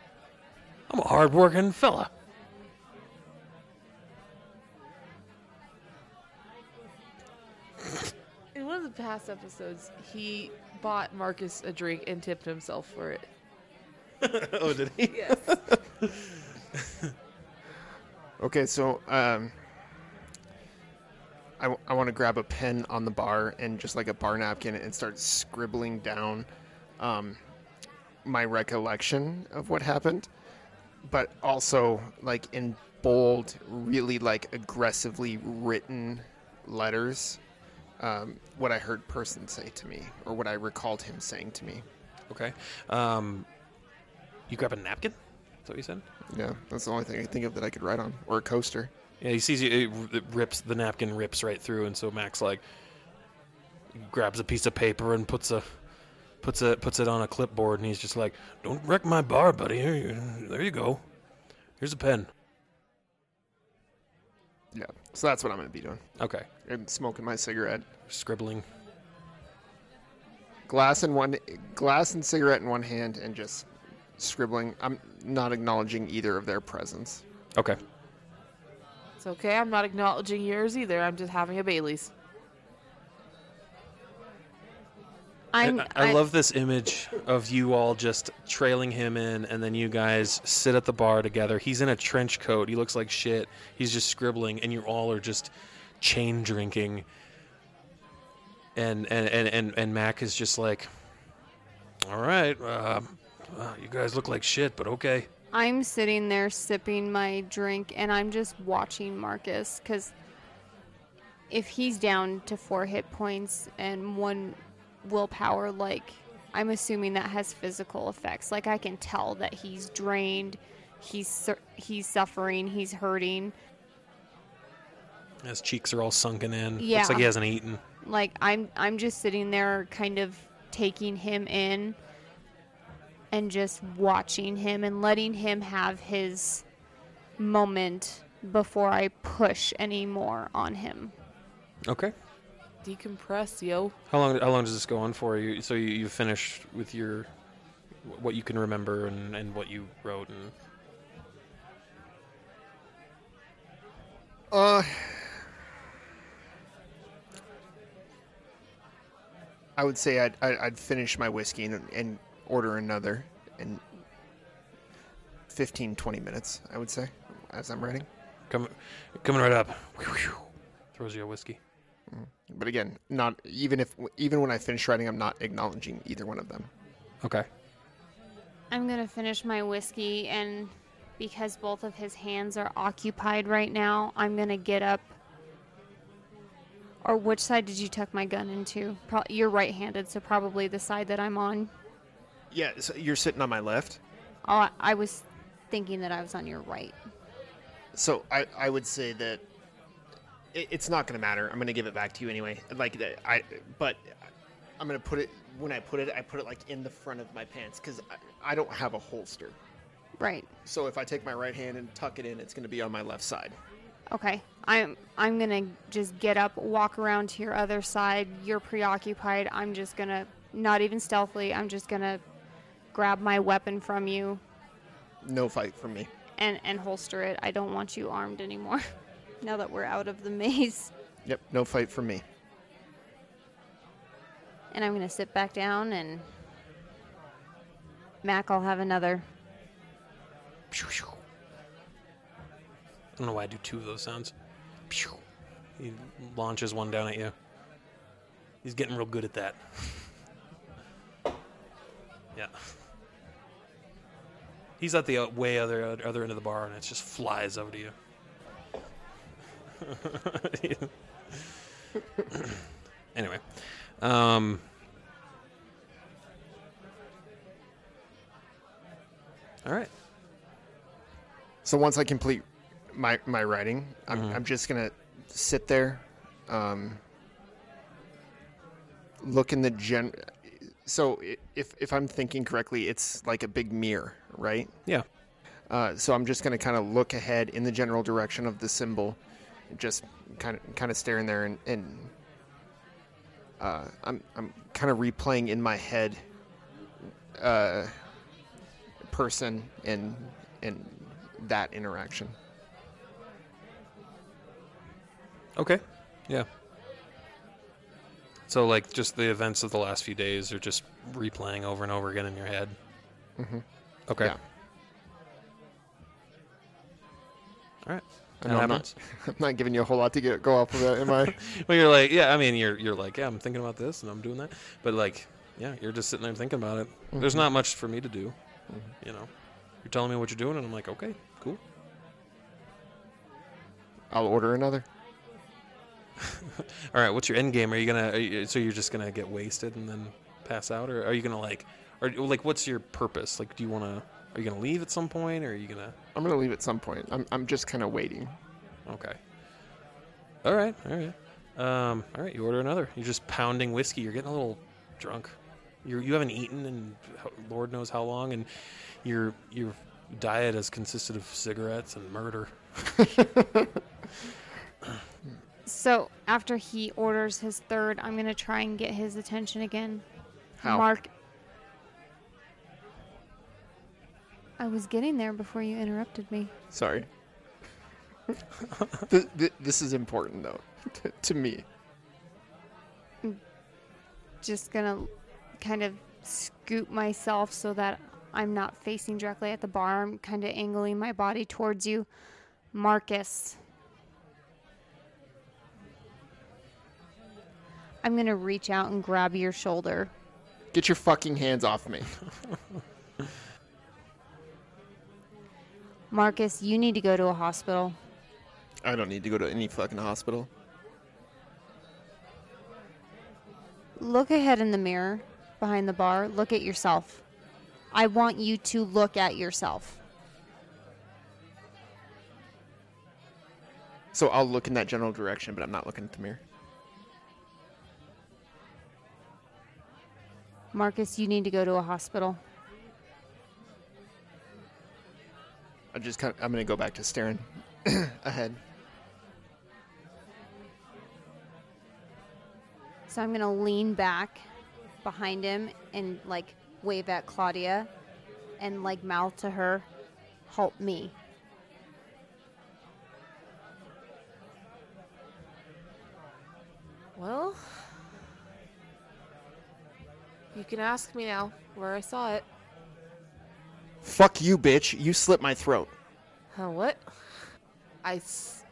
I'm a hard-working fella. *laughs* In one of the past episodes, he bought Marcus a drink and tipped himself for it. *laughs* oh, did he? Yes. *laughs* Okay, so um, I, I want to grab a pen on the bar and just like a bar napkin and start scribbling down um, my recollection of what happened, but also like in bold, really like aggressively written letters. Um, what I heard person say to me, or what I recalled him saying to me. Okay. Um, you grab a napkin? Is that what you said? Yeah, that's the only thing I think of that I could write on, or a coaster. Yeah, he sees you. It, it rips the napkin rips right through, and so Max like grabs a piece of paper and puts a puts it puts it on a clipboard, and he's just like, "Don't wreck my bar, buddy. Here, you, there you go. Here's a pen." Yeah, so that's what I'm gonna be doing. Okay. And smoking my cigarette. Scribbling. glass in one glass and cigarette in one hand and just scribbling i'm not acknowledging either of their presence Okay. It's okay. I'm not acknowledging yours either. I'm just having a Bailey's. I'm, I, I love this image of you all just trailing him in, and then you guys sit at the bar together. He's in a trench coat. He looks like shit. He's just scribbling, and you all are just chain drinking. And and and and, and Mac is just like, "All right, uh, uh, you guys look like shit, but okay." I'm sitting there sipping my drink and I'm just watching Marcus because if he's down to four hit points and one willpower, like I'm assuming that has physical effects. Like I can tell that he's drained, he's su- he's suffering, he's hurting. His cheeks are all sunken in. Yeah. Looks like he hasn't eaten. Like I'm I'm just sitting there kind of taking him in and just watching him and letting him have his moment before I push any more on him. Okay. Decompress, yo. How long? How long does this go on for? You so you, you finished with your what you can remember and, and what you wrote and uh i would say i'd, I'd I'd finish my whiskey and, and order another in 15 20 minutes i would say as i'm writing coming coming right up. Throws you a whiskey. Mm. But again, not even if even when I finish writing, I'm not acknowledging either one of them. Okay. I'm gonna finish my whiskey, and because both of his hands are occupied right now, I'm gonna get up. Or which side did you tuck my gun into? Pro- you're right-handed, so probably the side that I'm on. Yeah, so you're sitting on my left. Oh, I- was thinking that I was on your right. So I, I would say that it, it's not going to matter. I'm going to give it back to you anyway. Like I, but I'm going to put it when I put it. I put it like in the front of my pants because I, I don't have a holster. Right. So if I take my right hand and tuck it in, it's going to be on my left side. Okay. I'm I'm gonna just get up, walk around to your other side. You're preoccupied. I'm just gonna not even stealthily. I'm just gonna grab my weapon from you No fight from me. and and holster it. I don't want you armed anymore. *laughs* now that we're out of the maze. Yep, no fight from me. And I'm gonna sit back down and Mac, I'll have another. I don't know why I do two of those sounds. He launches one down at you. He's getting real good at that. *laughs* yeah. He's at the way other other end of the bar, and it just flies over to you. *laughs* anyway, um, all right. So once I complete my my writing, I'm I'm just gonna sit there, um, look in the gen. So if if I'm thinking correctly, it's like a big mirror, right? Yeah. Uh, so I'm just gonna kind of look ahead in the general direction of the symbol, just kind of kind of staring there, and, and uh, I'm I'm kind of replaying in my head, uh, person and and that interaction. Okay. Yeah. So, like, just the events of the last few days are just replaying over and over again in your head. Mm-hmm. Okay. Yeah. All right. No, I'm, not. *laughs* I'm not giving you a whole lot to get go off of that, am I? *laughs* Well, you're like, yeah. I mean, you're you're like, yeah. I'm thinking about this and I'm doing that, but like, yeah, you're just sitting there thinking about it. There's mm-hmm. not much for me to do. Mm-hmm. You know, you're telling me what you're doing, and I'm like, okay, cool. I'll order another. *laughs* All right. What's your end game? Are you gonna? Are you, so you're just gonna get wasted and then pass out, or are you gonna like, or like, what's your purpose? Like, do you want to? Are you gonna leave at some point, or are you gonna? I'm gonna leave at some point. I'm I'm just kind of waiting. Okay. All right. All right. Um. All right. You order another. You're just pounding whiskey. You're getting a little drunk. You you haven't eaten in Lord knows how long, and your your diet has consisted of cigarettes and murder. *laughs* So after he orders his third, I'm gonna try and get his attention again. How? Mark. I was getting there before you interrupted me. Sorry. *laughs* th- th- this is important though, *laughs* to, to me. Just gonna kind of scoop myself so that I'm not facing directly at the bar. I'm kind of angling my body towards you. Marcus. I'm gonna reach out and grab your shoulder. Get your fucking hands off me. *laughs* Marcus, you need to go to a hospital. I don't need to go to any fucking hospital. Look ahead in the mirror behind the bar. Look at yourself. I want you to look at yourself. So I'll look in that general direction, but I'm not looking at the mirror. Marcus, you need to go to a hospital. I just kind of, I'm gonna go back to staring *clears throat* ahead. So I'm going to lean back behind him and like wave at Claudia and like mouth to her, help me. Well, you can ask me now where I saw it. Fuck you, bitch! You slit my throat. Huh, what? I. S-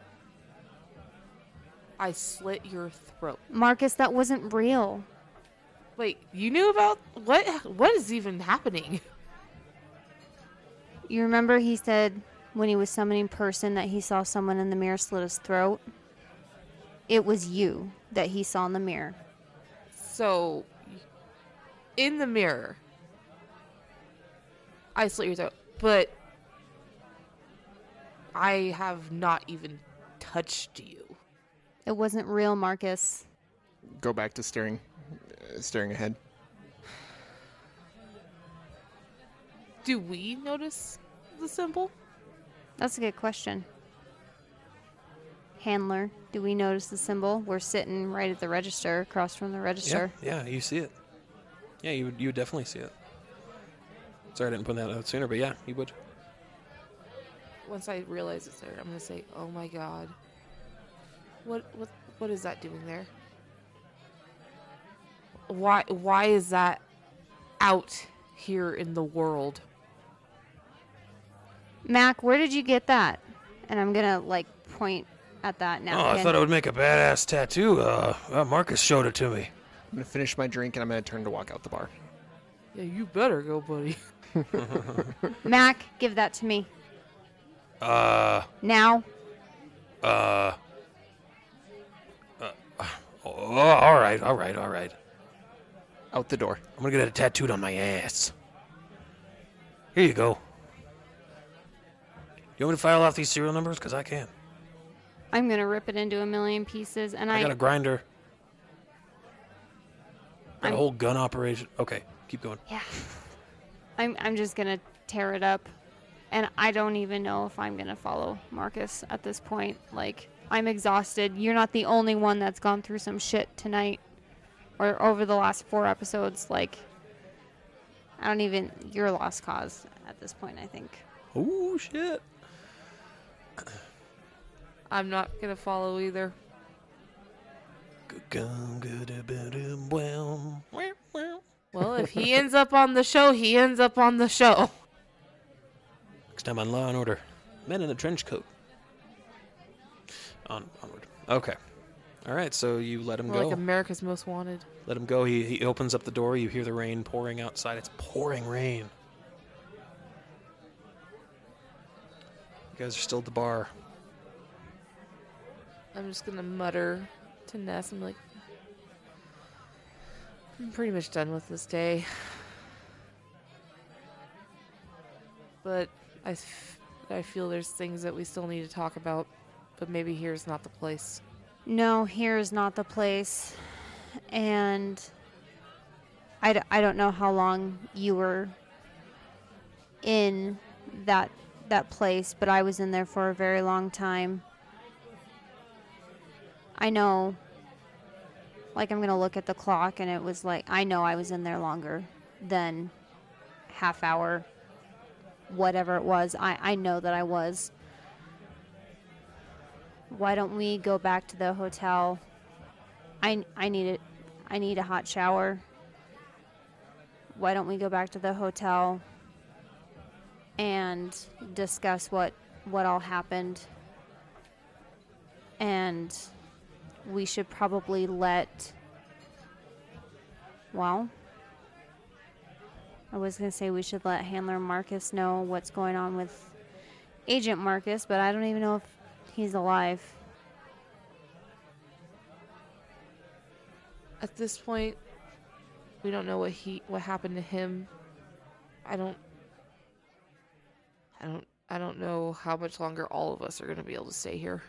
I slit your throat. Marcus, that wasn't real. Wait, you knew about what? What is even happening? You remember he said when he was summoning person that he saw someone in the mirror slit his throat? It was you that he saw in the mirror. So, in the mirror, I slit your throat, but I have not even touched you. It wasn't real, Marcus. Go back to staring, uh, staring ahead. Do we notice the symbol? That's a good question. Handler, do we notice the symbol? We're sitting right at the register, across from the register. yeah, you see it. Yeah, you would, you would definitely see it. Sorry, I didn't put that out sooner, but yeah, he would. Once I realize it's there, I'm gonna say, "Oh my god, what what what is that doing there? Why why is that out here in the world?" Mac, where did you get that? And I'm gonna like point at that now. Oh, I thought it would make a badass tattoo. Uh, uh, Marcus showed it to me. I'm gonna finish my drink and I'm gonna turn to walk out the bar. Yeah, you better go, buddy. *laughs* *laughs* Mac, give that to me Uh, now. uh, uh, oh, all right, all right, all right. Out the door. I'm gonna get it tattooed on my ass. Here you go. You want me to file off these serial numbers? Because I can. I'm gonna rip it into a million pieces, and I, I, got a grinder. Got a I'm- whole gun operation. Okay, keep going. yeah, I'm I'm just gonna tear it up, and I don't even know if I'm gonna follow Marcus at this point. Like I'm exhausted. You're not the only one that's gone through some shit tonight, or over the last four episodes. Like I don't even. You're a lost cause at this point. I think. Oh shit. *coughs* I'm not gonna follow either. Well, if he ends up on the show, he ends up on the show. Next time on Law and Order, men in a trench coat. On onward. Okay. All right. So you let him We're go. like America's Most Wanted. Let him go. He, he opens up the door. You hear the rain pouring outside. It's pouring rain. You guys are still at the bar. I'm just gonna mutter to Ness. I'm like, I'm pretty much done with this day. But I, I feel there's things that we still need to talk about. But maybe here's not the place. No, here is not the place. And I, d- I don't know how long you were in that that place, but I was in there for a very long time. I know like I'm going to look at the clock and it was like I know I was in there longer than half hour whatever it was. I I know that I was why don't we go back to the hotel? I I need it. I need a hot shower. Why don't we go back to the hotel and discuss what what all happened? And we should probably let well, I was going to say we should let handler Marcus know what's going on with Agent Marcus, but I don't even know if he's alive. At this point, we don't know what he what happened to him. I don't. I don't. I don't know how much longer all of us are gonna be able to stay here.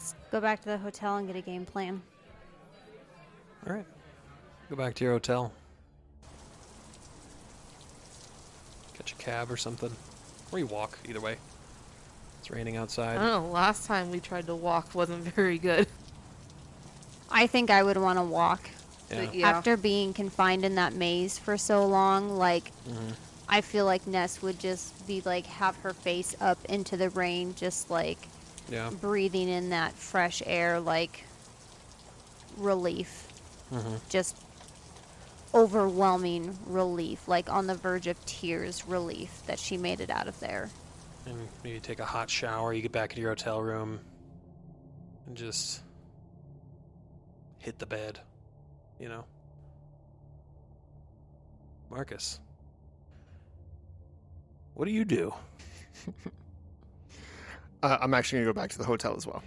Let's go back to the hotel and get a game plan. All right. Go back to your hotel. Catch a cab or something. Or you walk, either way. It's raining outside. I outside. don't know. Last time we tried to walk wasn't very good. I think I would want to walk. Yeah. But yeah. After being confined in that maze for so long, like Mhm. I feel like Ness would just be like have her face up into the rain, just like Yeah. breathing in that fresh air, like relief, hmm just overwhelming relief, like on the verge of tears relief that she made it out of there. And maybe take a hot shower. You get back into your hotel room. and just hit the bed, you know. Marcus, what do you do? *laughs* Uh, I'm actually gonna go back to the hotel as well.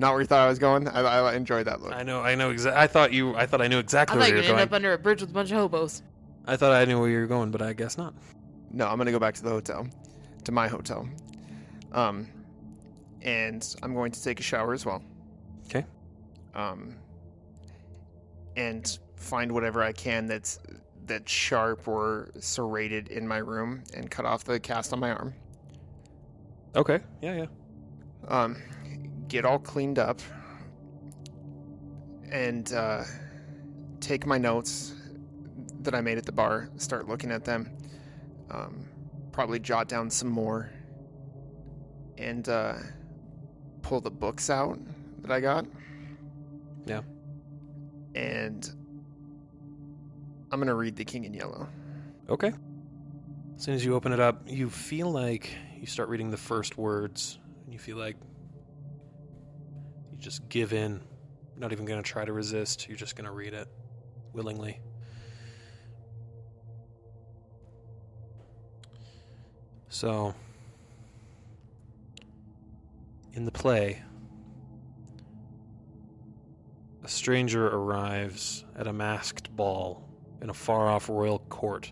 Not where you thought I was going. I, I enjoyed that look. I know, I know. Exa- I thought you. I thought I knew I exactly thought where you were going. you were were gonna end going. up under a bridge with a bunch of hobos. I thought I knew where you were going, but I guess not. No, I'm gonna go back to the hotel, to my hotel. Um, and I'm going to take a shower as well. 'Kay. Um, and find whatever I can that's that's sharp or serrated in my room and cut off the cast on my arm. Okay. Yeah, yeah. Um, get all cleaned up and uh, take my notes that I made at the bar, start looking at them, um, probably jot down some more, and uh, pull the books out that I got. Yeah. And I'm going to read The King in Yellow. Okay. As soon as you open it up, you feel like you start reading the first words, and you feel like you just give in. You're not even going to try to resist. You're just going to read it willingly. So, in the play, a stranger arrives at a masked ball in a far off royal court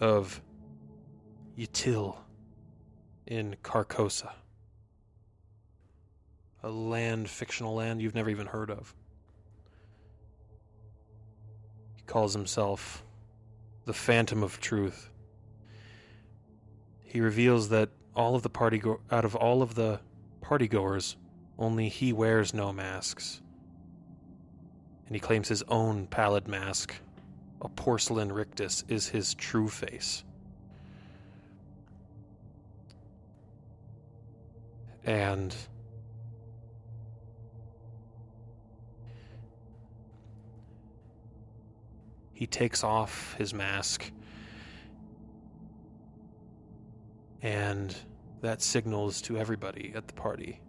of Yhtill in Carcosa. A land, fictional land you've never even heard of. He calls himself the Phantom of Truth. He reveals that all of the party go- out of all of the partygoers, only he wears no masks. And he claims his own pallid mask, a porcelain rictus, is his true face. And he takes off his mask and that signals to everybody at the party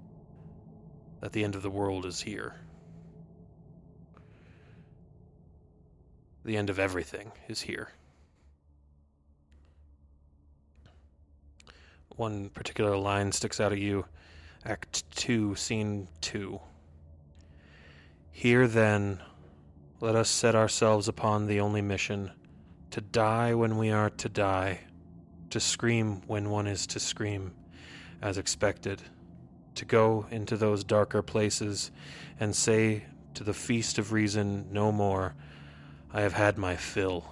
that the end of the world is here. The end of everything is here. One particular line sticks out at you. Act 2, Scene 2. Here then, let us set ourselves upon the only mission to die when we are to die, to scream when one is to scream, as expected, to go into those darker places and say to the feast of reason no more, I have had my fill.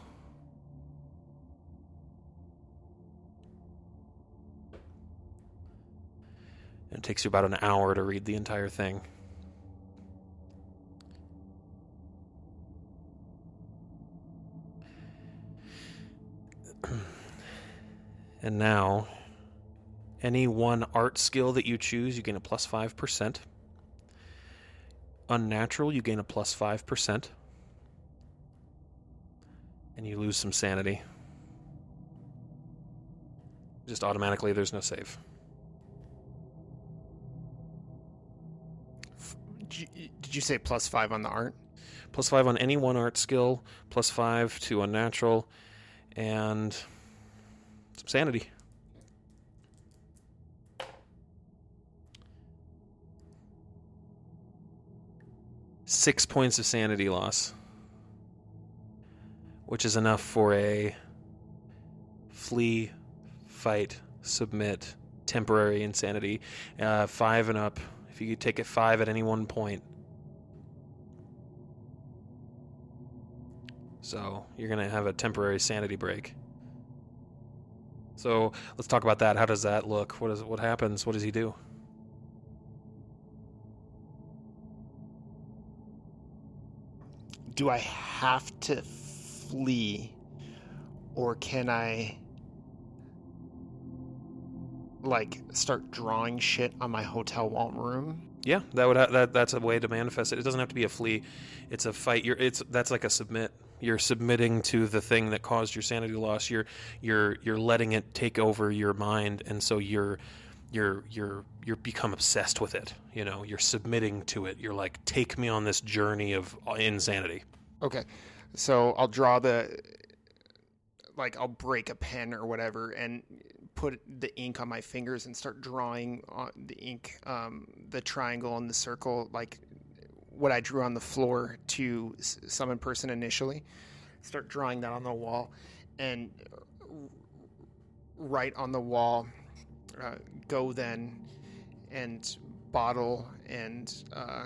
It takes you about an hour to read the entire thing. *clears throat* and now, any one art skill that you choose, you gain a plus 5%. Unnatural, you gain a plus 5%. And you lose some sanity. Just automatically, there's no save. You say plus five on the art? Plus 5 on any one art skill, plus 5 to unnatural, and some sanity. Six points of sanity loss, which is enough for a flee, fight, submit, temporary insanity. Uh, five and up. If you take it five at any one point. So you're gonna have a temporary sanity break. So let's talk about that. How does that look? What is what happens? What does he do? Do I have to flee, or can I like start drawing shit on my hotel wall room? Yeah, that would ha- that that's a way to manifest it. It doesn't have to be a flee. It's a fight. You're it's that's like a submit. You're submitting to the thing that caused your sanity loss. You're you're you're letting it take over your mind, and so you're you're you're you're become obsessed with it. You know, you're submitting to it. You're like, take me on this journey of uh, insanity. Okay. So I'll draw the like I'll break a pen or whatever and put the ink on my fingers and start drawing on the ink um, the triangle and the circle like what I drew on the floor to summon person initially. Start drawing that on the wall and right on the wall uh, go then and bottle and uh,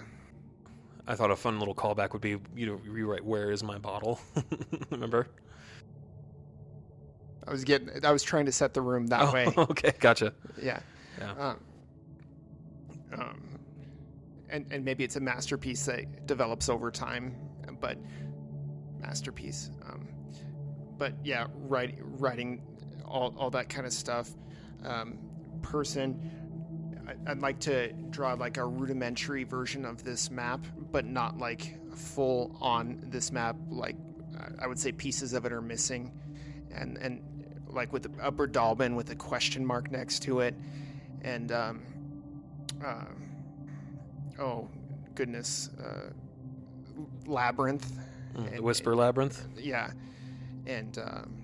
I thought a fun little callback would be you know rewrite where is my bottle. *laughs* Remember? I was getting I was trying to set the room that oh, way. *laughs* Okay, gotcha. Yeah. Yeah. Um, um, and and maybe it's a masterpiece that develops over time, but masterpiece. Um, but yeah, write, writing all all that kind of stuff. Um, person. I- I'd like to draw like a rudimentary version of this map, but not like full on this map. Like I- would say pieces of it are missing, and and like with the upper Dalbin with a question mark next to it, and um, uh, oh goodness, uh, labyrinth. Mm, And- Whisper Labyrinth. Yeah, and um,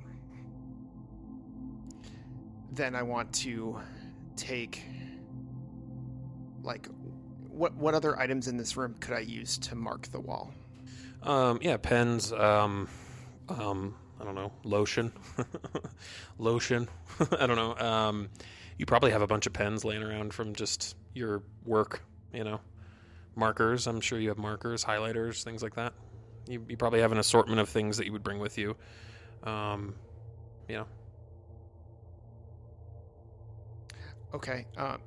then I want to take like what what other items in this room could I use to mark the wall? Um, yeah, pens. Um, um, I don't know, lotion, *laughs* lotion. *laughs* I don't know. Um, you probably have a bunch of pens laying around from just your work. You know, markers. I'm sure you have markers, highlighters, things like that. You, you probably have an assortment of things that you would bring with you. Um, you know, Okay. Um,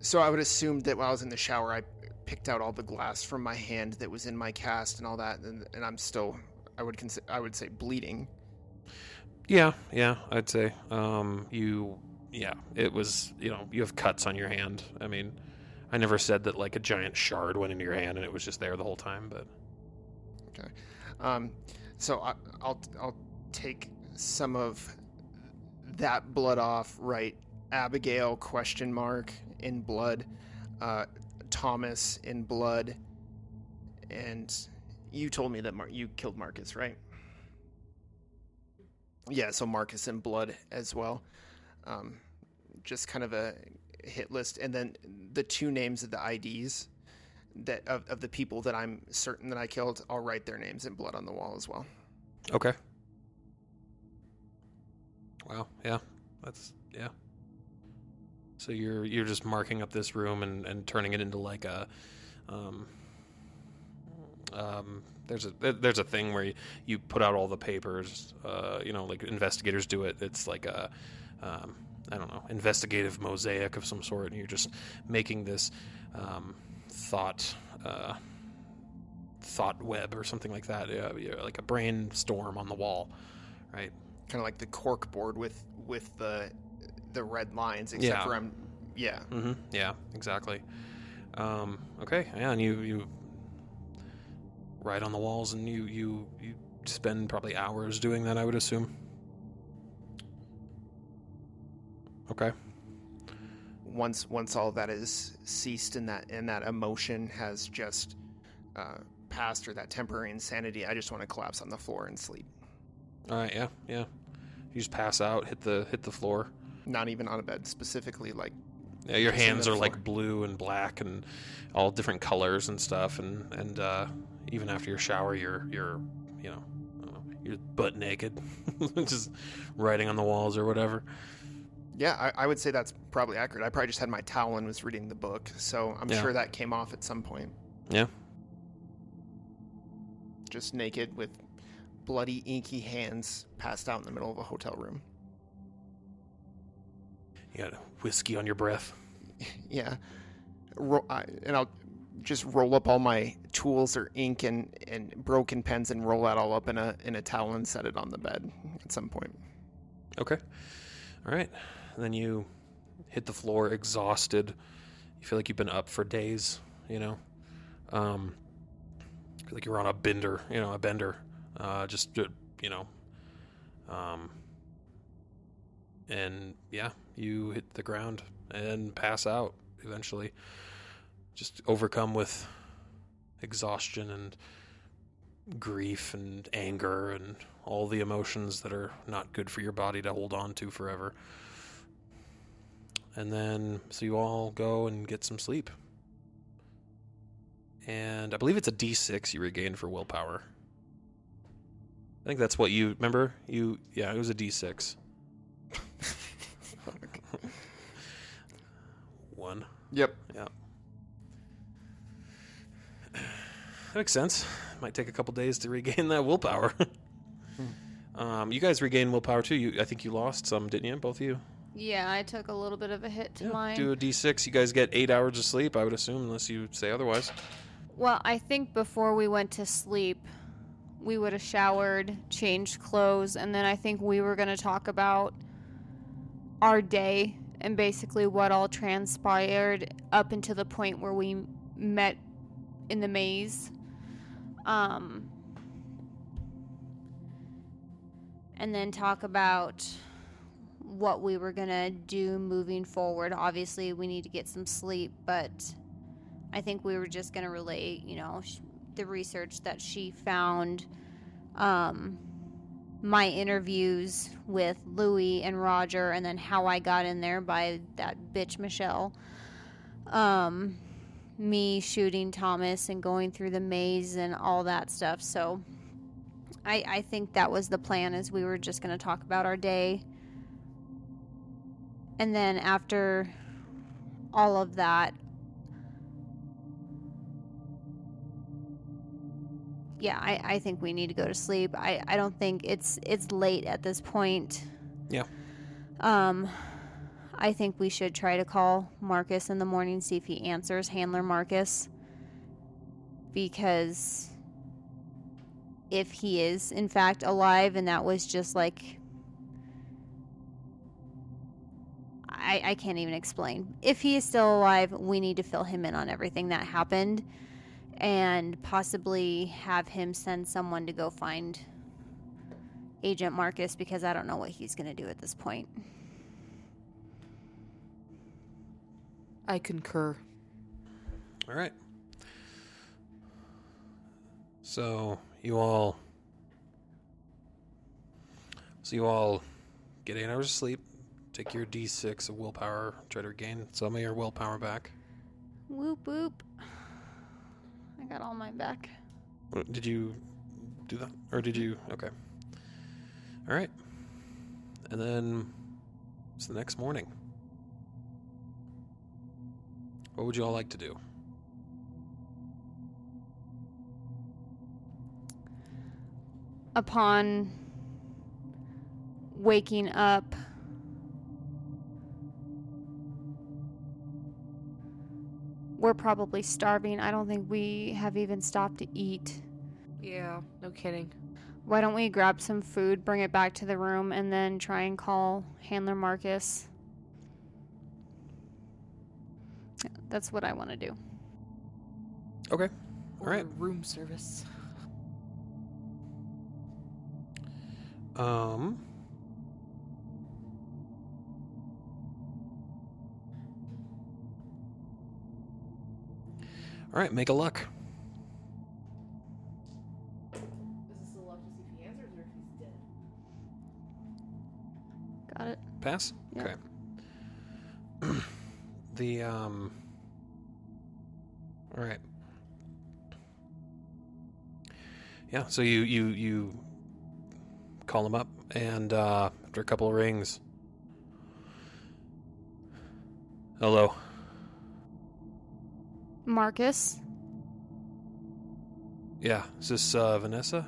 so I would assume that while I was in the shower, I picked out all the glass from my hand that was in my cast and all that, and, and I'm still, I would consider, I would say bleeding. Yeah, yeah, I'd say. Um, you, yeah, it was. You know, you have cuts on your hand. I mean, I never said that like a giant shard went into your hand and it was just there the whole time, but Um, so I, I'll I'll take some of that blood off. Right, Abigail question mark in blood, uh, Thomas in blood, and you told me that Mar- you killed Marcus, right? Yeah, so Marcus in blood as well. Um, just kind of a hit list, and then the two names of the IDs that of, of the people that I'm certain that I killed, I'll write their names in blood on the wall as well. okay. Wow, yeah, that's yeah. So you're you're just marking up this room and, and turning it into like a, um, um, there's a there's a thing where you, you put out all the papers, uh, you know, like investigators do it. It's like a, um, I don't know, investigative mosaic of some sort, and you're just making this um, thought uh, thought web or something like that, yeah, yeah, like a brainstorm on the wall, right? Kind of like the cork board with with the the red lines, except Yeah. for I'm yeah. Mm-hmm. Yeah, exactly. Um, okay, yeah, and you you write on the walls, and you you you spend probably hours doing that. I would assume. Okay. Once once all that is ceased and that and that emotion has just uh, passed or that temporary insanity, I just want to collapse on the floor and sleep. All right. Yeah. Yeah. You just pass out, hit the hit the floor. Not even on a bed specifically, like Yeah, your hands are like blue and black and all different colors and stuff, and and uh, even after your shower, you're you're you know uh, you're butt naked, *laughs* just writing on the walls or whatever. Yeah. I, I would say that's probably accurate. I probably just had my towel and was reading the book, so I'm Yeah. sure that came off at some point. Yeah. Just naked with bloody, inky hands, passed out in the middle of a hotel room. You got whiskey on your breath. *laughs* Yeah. Ro- I, and I'll just roll up all my tools or ink and, and broken pens and roll that all up in a in a towel and set it on the bed at some point. Okay. All right. And then you hit the floor exhausted. You feel like you've been up for days, you know. Um feel like you're on a bender, you know, a bender. Uh just uh, you know. Um and yeah, you hit the ground and pass out eventually. Just overcome with exhaustion and grief and anger and all the emotions that are not good for your body to hold on to forever. And then, so you all go and get some sleep. And I believe it's a d6 you regain for willpower. I think that's what you remember. You, yeah, it was a d6. *laughs* One. Yep. That makes sense. Might take a couple days to regain that willpower. *laughs* um, you guys regain willpower too. You, I think you lost some, didn't you? Both of you. Yeah, I took a little bit of a hit to mine. Do a d6. You guys get eight hours of sleep. I would assume, unless you say otherwise. Well, I think before we went to sleep, we would have showered, changed clothes, and then I think we were going to talk about our day and basically what all transpired up until the point where we met in the maze. Um, and then talk about what we were going to do moving forward. Obviously, we need to get some sleep, but I think we were just going to relay, you know, the research that she found, um, my interviews with Louie and Roger, and then how I got in there by that bitch Michelle. Um, me shooting Thomas and going through the maze and all that stuff. So I, I think that was the plan is we were just going to talk about our day. And then after all of that, yeah, I, I think we need to go to sleep. I, I don't think it's it's late at this point. Yeah. Um I think we should try to call Marcus in the morning, see if he answers, handler Marcus. Because if he is, in fact, alive and that was just like. I, I can't even explain. If he is still alive, we need to fill him in on everything that happened and possibly have him send someone to go find Agent Marcus because I don't know what he's going to do at this point. I concur. All right. So you all, so you all get eight hours of sleep. Take your D6 of willpower. Try to regain some of your willpower back. Whoop whoop. I got all mine back. Uh, did you do that, or did you? Okay. All right. And then it's the next morning. What would you all like to do? Upon waking up, we're probably starving. I don't think we have even stopped to eat. Yeah, no kidding. Why don't we grab some food, bring it back to the room, and then try and call Handler Marcus? That's what I want to do. Okay. All right. Room service. Um. All right, make a luck. Is this a luck to see if he answers or if he's dead? Got it. Pass. Yep. Okay. *clears throat* the um. All right. Yeah. So you you you call him up, and uh, after a couple of rings, hello. Marcus, Yeah. Is this uh, Vanessa?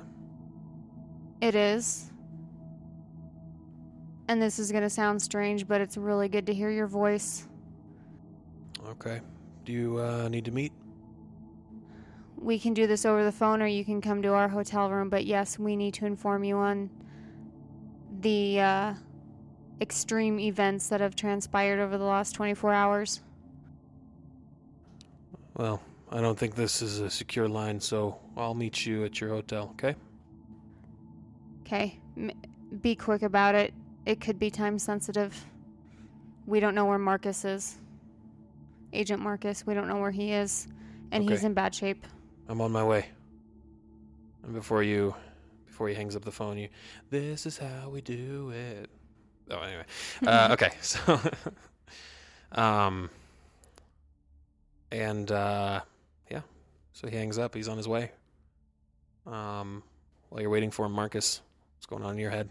it is. And this is going to sound strange, but it's really good to hear your voice. Okay. Do you uh, need to meet? We can do this over the phone or you can come to our hotel room, but yes, we need to inform you on the uh, extreme events that have transpired over the last 24 hours. Well, I don't think this is a secure line, so I'll meet you at your hotel. Okay. Okay, M- be quick about it. It could be time sensitive. We don't know where Marcus is. Agent Marcus, we don't know where he is. And he's in bad shape. I'm on my way. And before you, before he hangs up the phone, you, this is how we do it. Oh, anyway. *laughs* Uh, okay, *laughs* so, um, and uh, yeah, so he hangs up. He's on his way. Um, while you're waiting for him, Marcus, what's going on in your head?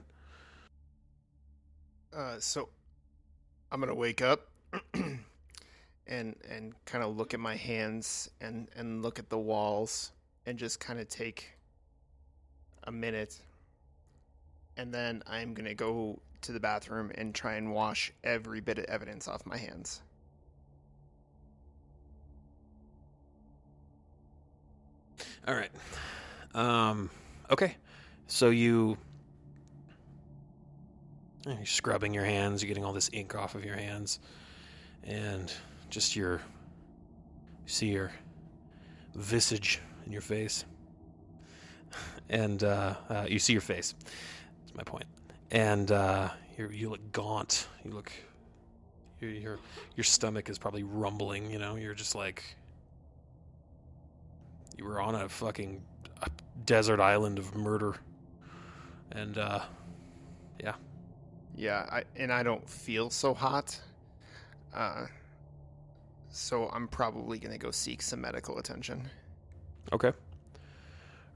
Uh, so I'm gonna wake up *clears throat* and and kind of look at my hands and and look at the walls and just kind of take a minute, and then I'm gonna go to the bathroom and try and wash every bit of evidence off my hands. All right. Um, okay. So you you're scrubbing your hands, you're getting all this ink off of your hands, and just your see your visage in your face, and uh, uh, you see your face. That's my point. And uh, you you look gaunt. You look your your your stomach is probably rumbling. You know, you're just like you were on a fucking desert island of murder, and uh, yeah, Yeah, I, and I don't feel so hot. Uh, so I'm probably gonna go seek some medical attention. Okay.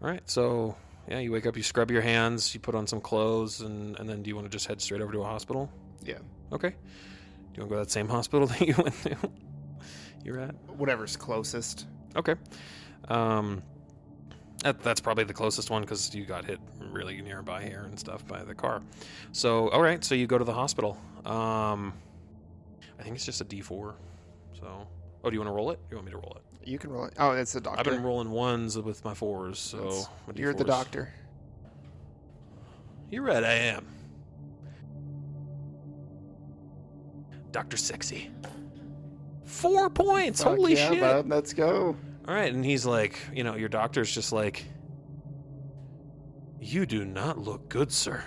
All right. So yeah, you wake up, you scrub your hands, you put on some clothes, and and then do you want to just head straight over to a hospital? Yeah. Okay. Do you want to go to that same *laughs* hospital that you went to? You're at. Whatever's closest. Okay. Um, that, that's probably the closest one because you got hit really nearby here and stuff by the car. So all right, so you go to the hospital. Um, I think it's just a D four. So oh, do you want to roll it? Do You want me to roll it? You can roll it. Oh, it's the doctor. I've been rolling ones with my fours, so That's- my You're the doctor. You're right, I am. Doctor Sexy. Four points. Fuck Holy yeah, shit. bud, let's go. All right, and he's like, you know, your doctor's just like, you do not look good, sir.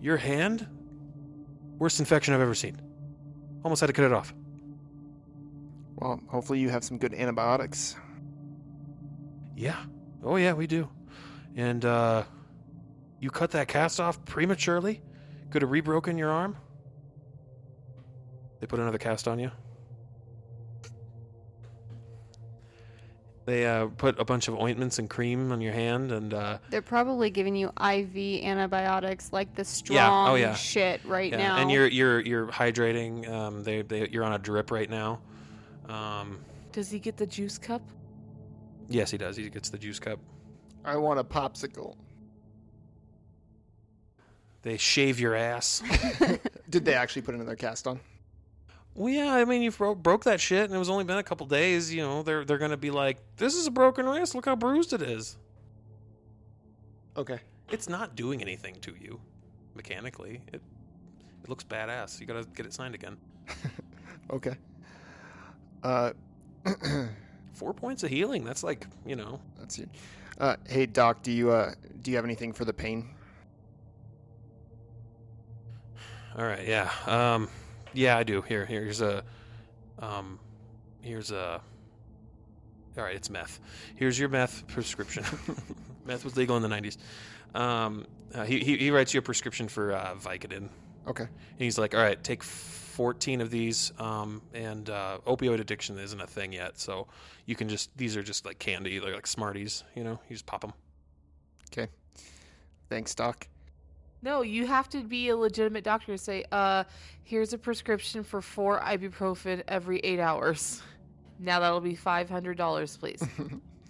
Your hand? Worst infection I've ever seen. Almost had to cut it off. Well, hopefully you have some good antibiotics. Yeah. Oh, yeah, we do. And, uh, you cut that cast off prematurely? Could have rebroken your arm? They put another cast on you? They, uh, put a bunch of ointments and cream on your hand and, uh, They're probably giving you IV antibiotics, like the strong Yeah, oh, yeah. shit right yeah, now. and you're, you're, you're hydrating. Um, they, they, you're on a drip right now. Um, Does he get the juice cup? yes, he does. He gets the juice cup. I want a popsicle. They shave your ass. *laughs* *laughs* Did they actually put another cast on? Well, yeah, I mean, you bro- broke that shit, and it was only been a couple days. You know, they're they're gonna be like, "This is a broken wrist. Look how bruised it is." Okay. It's not doing anything to you, mechanically. It it looks badass. You gotta get it signed again. *laughs* Okay. Uh, *clears throat* Four points of healing. That's like you know. let's see. Uh, hey doc, do you uh do you have anything for the pain? All right, yeah, um, yeah, I do. Here, here's a, um, here's a. All right, it's meth. Here's your meth prescription. *laughs* meth was legal in the '90s. Um, uh, he, he he writes you a prescription for uh, Vicodin. Okay. And he's like, all right, take 14 of these. Um, and uh, opioid addiction isn't a thing yet, so you can just these are just like candy, they're like Smarties. You know, you just pop them. Okay. Thanks, doc. No, you have to be a legitimate doctor and say, uh, here's a prescription for four ibuprofen every eight hours. Now that'll be $500, please.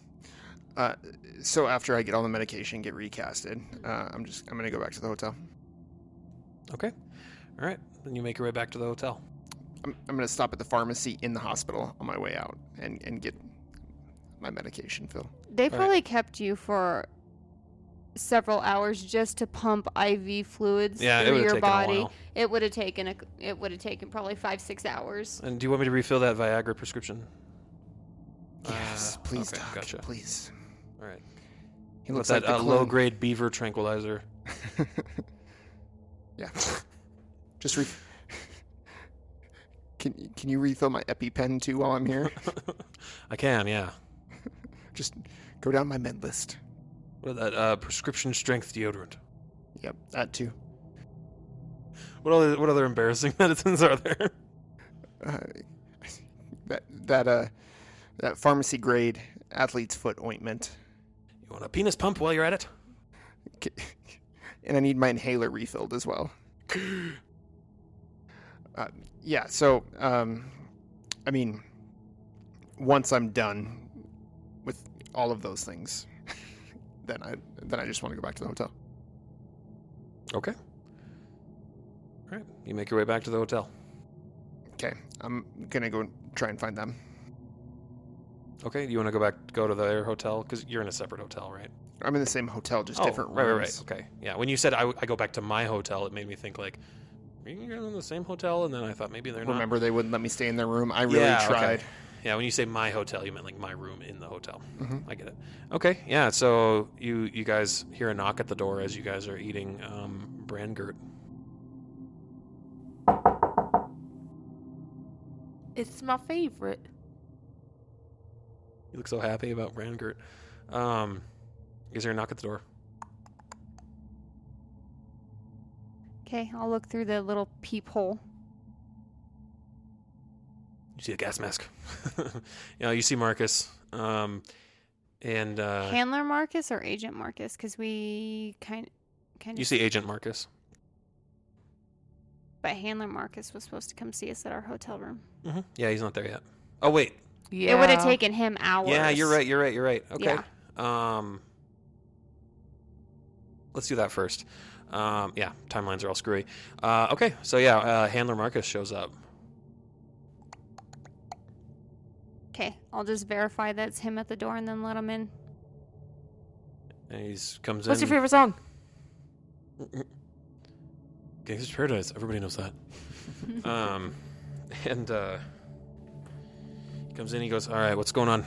*laughs* uh, so after I get all the medication, get recasted, uh, I'm just I'm gonna go back to the hotel. Okay. All right. Then you make your way back to the hotel. I'm I'm gonna stop at the pharmacy in the hospital on my way out and and get my medication filled. they right. probably kept you for several hours just to pump IV fluids Yeah, through would your taken a body. while. It would have taken a, it would have taken probably five six hours. And do you want me to refill that Viagra prescription? Yes, Uh, please, okay, doc. gotcha. Please. All right. He With looks that like the uh, low grade beaver tranquilizer. *laughs* Yeah. Just re- can can you refill my EpiPen too while I'm here? *laughs* I can, yeah. *laughs* Just go down my med list. What that uh, prescription strength deodorant? Yep, that too. What other what other embarrassing *laughs* medicines are there? Uh, that that uh that pharmacy grade athlete's foot ointment. You want a penis pump while you're at it? and I need my inhaler refilled as well. Uh, yeah, so um, I mean, once I'm done with all of those things, *laughs* then I then I just want to go back to the hotel. Okay. All right. You make your way back to the hotel. Okay, I'm gonna go try and find them. Okay. You want to go back, go to their hotel because you're in a separate hotel, right? I'm in the same hotel, just oh, different right, right, rooms. right. Okay. Yeah. When you said I, I go back to my hotel, it made me think like, are you guys in the same hotel? And then I thought maybe they're not. Remember, they wouldn't let me stay in their room. I really Yeah, okay. tried. Yeah, when you say my hotel, you meant like my room in the hotel. Mhm. I get it. Okay, yeah. So you you guys hear a knock at the door as you guys are eating um, brandgurt. It's my favorite. You look so happy about brandgurt. Um, you guys hear a knock at the door. Okay, I'll look through the little peephole. You see a gas mask. *laughs* you know, you see Marcus. Um, and uh, Handler Marcus or Agent Marcus? Because we kind kind you of. see Agent Marcus. But Handler Marcus was supposed to come see us at our hotel room. hmm Yeah, he's not there yet. Oh wait. Yeah. It would have taken him hours. Yeah, you're right. You're right. You're right. Okay. Yeah. Um, let's do that first. Um, yeah, timelines are all screwy. Uh, okay, so yeah, uh, Handler Marcus shows up. Okay, I'll just verify that's him at the door and then let him in. He comes in. What's your favorite song? *laughs* Gangster's Paradise. Everybody knows that. *laughs* um, and uh, he comes in. He goes, "All right, what's going on?"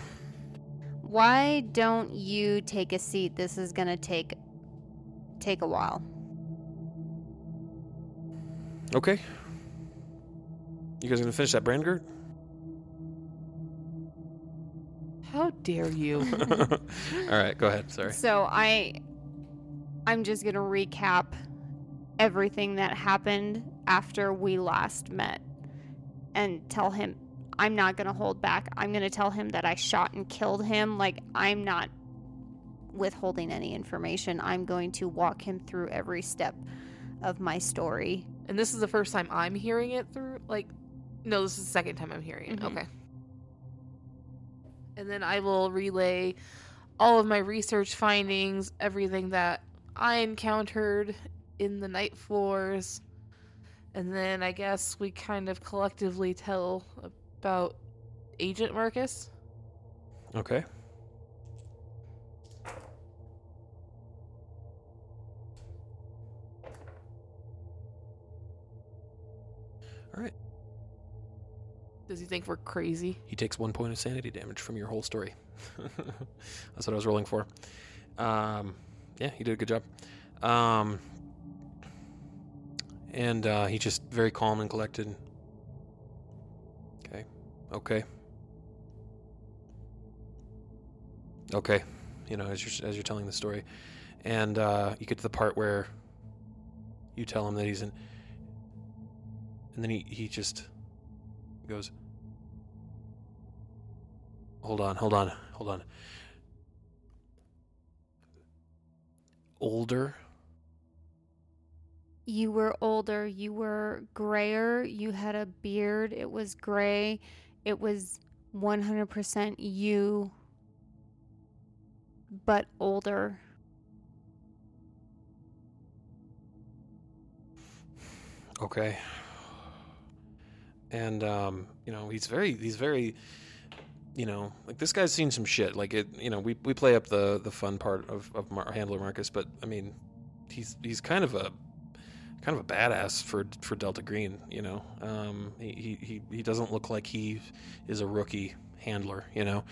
Why don't you take a seat? This is gonna take take a while. Okay. You guys gonna finish that Brandgert? How dare you? *laughs* *laughs* all right, go ahead. Sorry. So I I'm just going to recap everything that happened after we last met and tell him I'm not going to hold back. I'm going to tell him that I shot and killed him. Like I'm not withholding any information. I'm going to walk him through every step of my story. And this is the first time I'm hearing it through. Like, no, this is the second time I'm hearing it. Mhm. Okay. And then I will relay all of my research findings, everything that I encountered in the night floors. And then I guess we kind of collectively tell about Agent Marcus. Okay. Does he think we're crazy? He takes one point of sanity damage from your whole story. *laughs* That's what I was rolling for. Um, yeah, he did a good job. Um, and uh, he just very calm and collected. Okay. Okay. Okay. You know, as you're as you're telling the story, and uh, you get to the part where you tell him that he's in, and then he he just goes. Hold on, hold on, hold on. Older. You were older, you were grayer, you had a beard, it was gray, it was 100% you, but older. Okay. And um, you know, he's very he's very you know, like this guy's seen some shit. Like it, you know, we we play up the the fun part of of Mar- handler Marcus, but I mean, he's he's kind of a kind of a badass for for Delta Green, you know. Um he he he, doesn't look like he is a rookie handler, you know.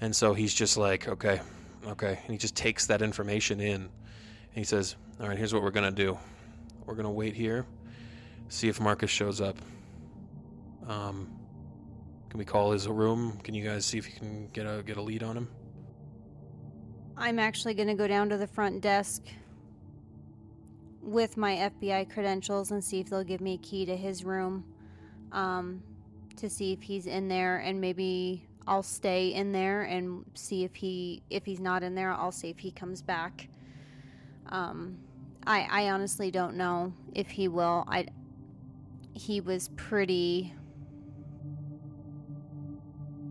And so he's just like, okay, okay. And he just takes that information in and he says, "All right, here's what we're to do. We're to wait here see if Marcus shows up. Um, can we call his room? Can you guys see if you can get a get a lead on him? I'm actually going to go down to the front desk with my FBI credentials and see if they'll give me a key to his room um, to see if he's in there and maybe I'll stay in there and see if he if he's not in there I'll see if he comes back. Um, I I honestly don't know if he will. I he was pretty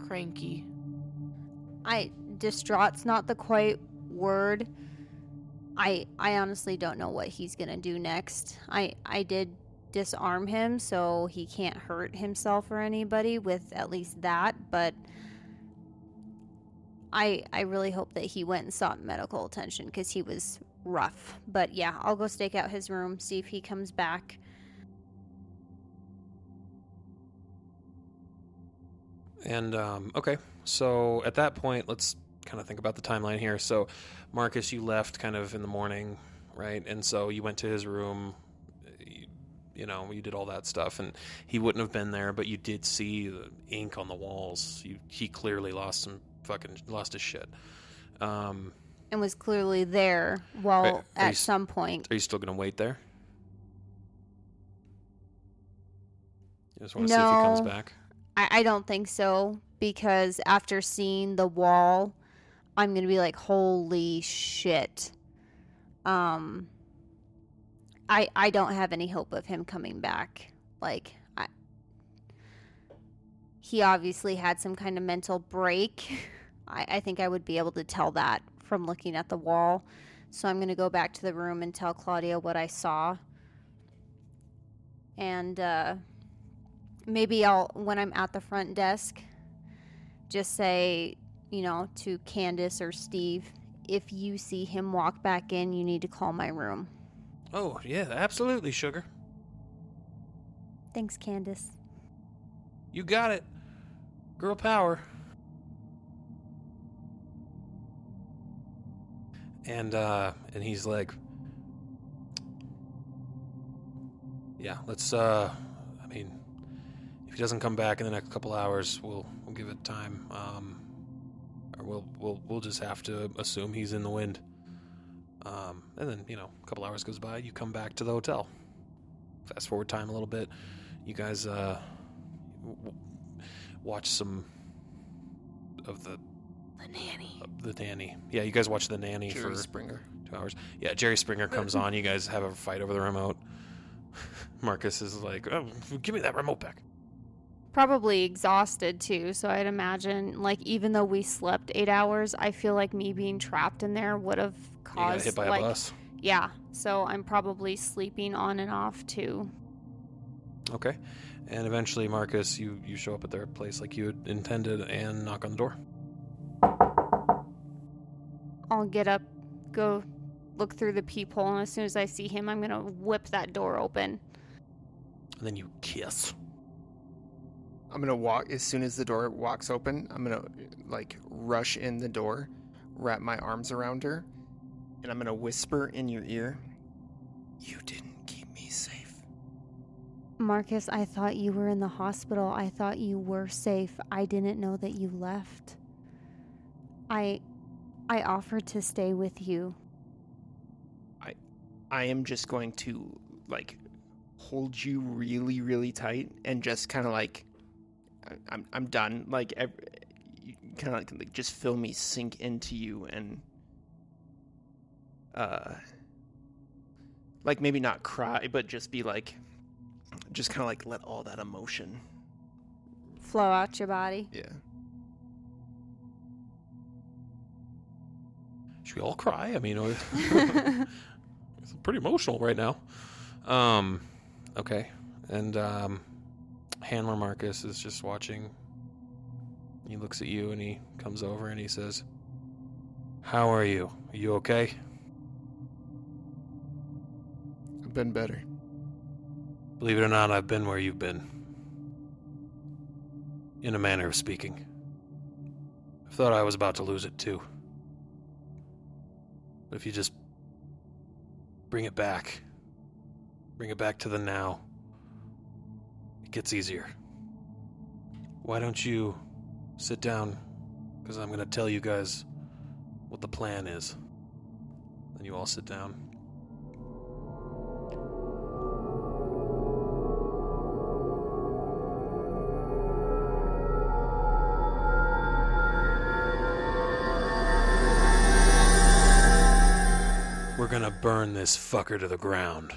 Cranky. I distraught's not the quite word. I I honestly don't know what he's gonna do next. I I did disarm him so he can't hurt himself or anybody with at least that, but I I really hope that he went and sought medical attention because he was rough. But yeah, I'll go stake out his room, see if he comes back. And um, okay, so at that point, let's kind of think about the timeline here. So, Marcus, you left kind of in the morning, right? And so you went to his room. You, you know, you did all that stuff, and he wouldn't have been there, but you did see the ink on the walls. You, he clearly lost some fucking lost his shit. Um, And was clearly there while are you at s- some point. are you still going to wait there? You just want to see if he comes back. I, I don't think so because after seeing the wall, I'm gonna be like, holy shit. Um, I I don't have any hope of him coming back. Like I, he obviously had some kind of mental break. *laughs* I, I think I would be able to tell that from looking at the wall. So I'm gonna go back to the room and tell Claudia what I saw. And uh, maybe I'll when I'm at the front desk, just say, you know, to Candace or Steve, if you see him walk back in, you need to call my room. Oh yeah, absolutely, sugar. Thanks, Candace. You got it. Girl power. And uh and he's like Yeah, let's uh I mean if he doesn't come back in the next couple hours, we'll we'll give it time. Um or we'll we'll we'll just have to assume he's in the wind. Um and then, you know, a couple hours goes by, you come back to the hotel. Fast forward time a little bit. You guys uh w- w- watch some of the The nanny. of the nanny. Yeah, you guys watch the nanny Jerry for Springer. two hours. Yeah, Jerry Springer comes on. You guys have a fight over the remote. *laughs* Marcus is like, "Oh, give me that remote back." Probably exhausted too, so I'd imagine, like, even though we slept eight hours, I feel like me being trapped in there would have caused, hit by like, a bus. yeah. So I'm probably sleeping on and off too. Okay, and eventually, Marcus, you you show up at their place like you had intended and knock on the door. I'll get up, go look through the peephole, and as soon as I see him, I'm gonna whip that door open. And then you kiss. I'm gonna walk as soon as the door walks open. I'm gonna like rush in the door, wrap my arms around her, and I'm gonna whisper in your ear, "You didn't keep me safe." Marcus, I thought you were in the hospital. I thought you were safe. I didn't know that you left. I I offered to stay with you. I I am just going to like hold you really, really tight and just kind of like I'm I'm done. Like ev- you kind of like, like just feel me sink into you and uh like maybe not cry, but just be like just kind of like let all that emotion. Flow out your body. Yeah. Should we all cry? I mean, it's *laughs* *laughs* pretty emotional right now. Um, okay, and um, handler Marcus is just watching. He looks at you and he comes over and he says, "How are you? Are you okay?" I've been better. Believe it or not, I've been where you've been. In a manner of speaking. I thought I was about to lose it too. But if you just bring it back, bring it back to the now, it gets easier. Why don't you sit down? Because I'm going to tell you guys what the plan is. Then you all sit down. We're gonna burn this fucker to the ground.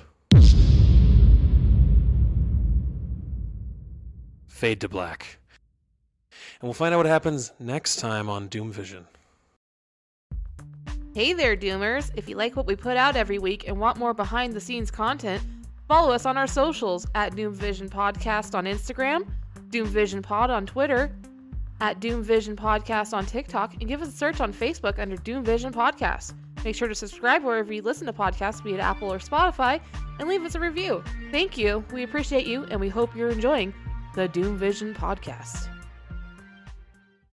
Fade to black. And we'll find out what happens next time on Doom Vision. Hey there, Doomers! If you like what we put out every week and want more behind the scenes content, follow us on our socials at Doom Vision Podcast on Instagram, Doom Vision Pod on Twitter, at Doom Vision Podcast on TikTok, and give us a search on Facebook under Doom Vision Podcast. Make sure to subscribe wherever you listen to podcasts, be it Apple or Spotify, and leave us a review. Thank you. We appreciate you, and we hope you're enjoying the Doom Vision Podcast.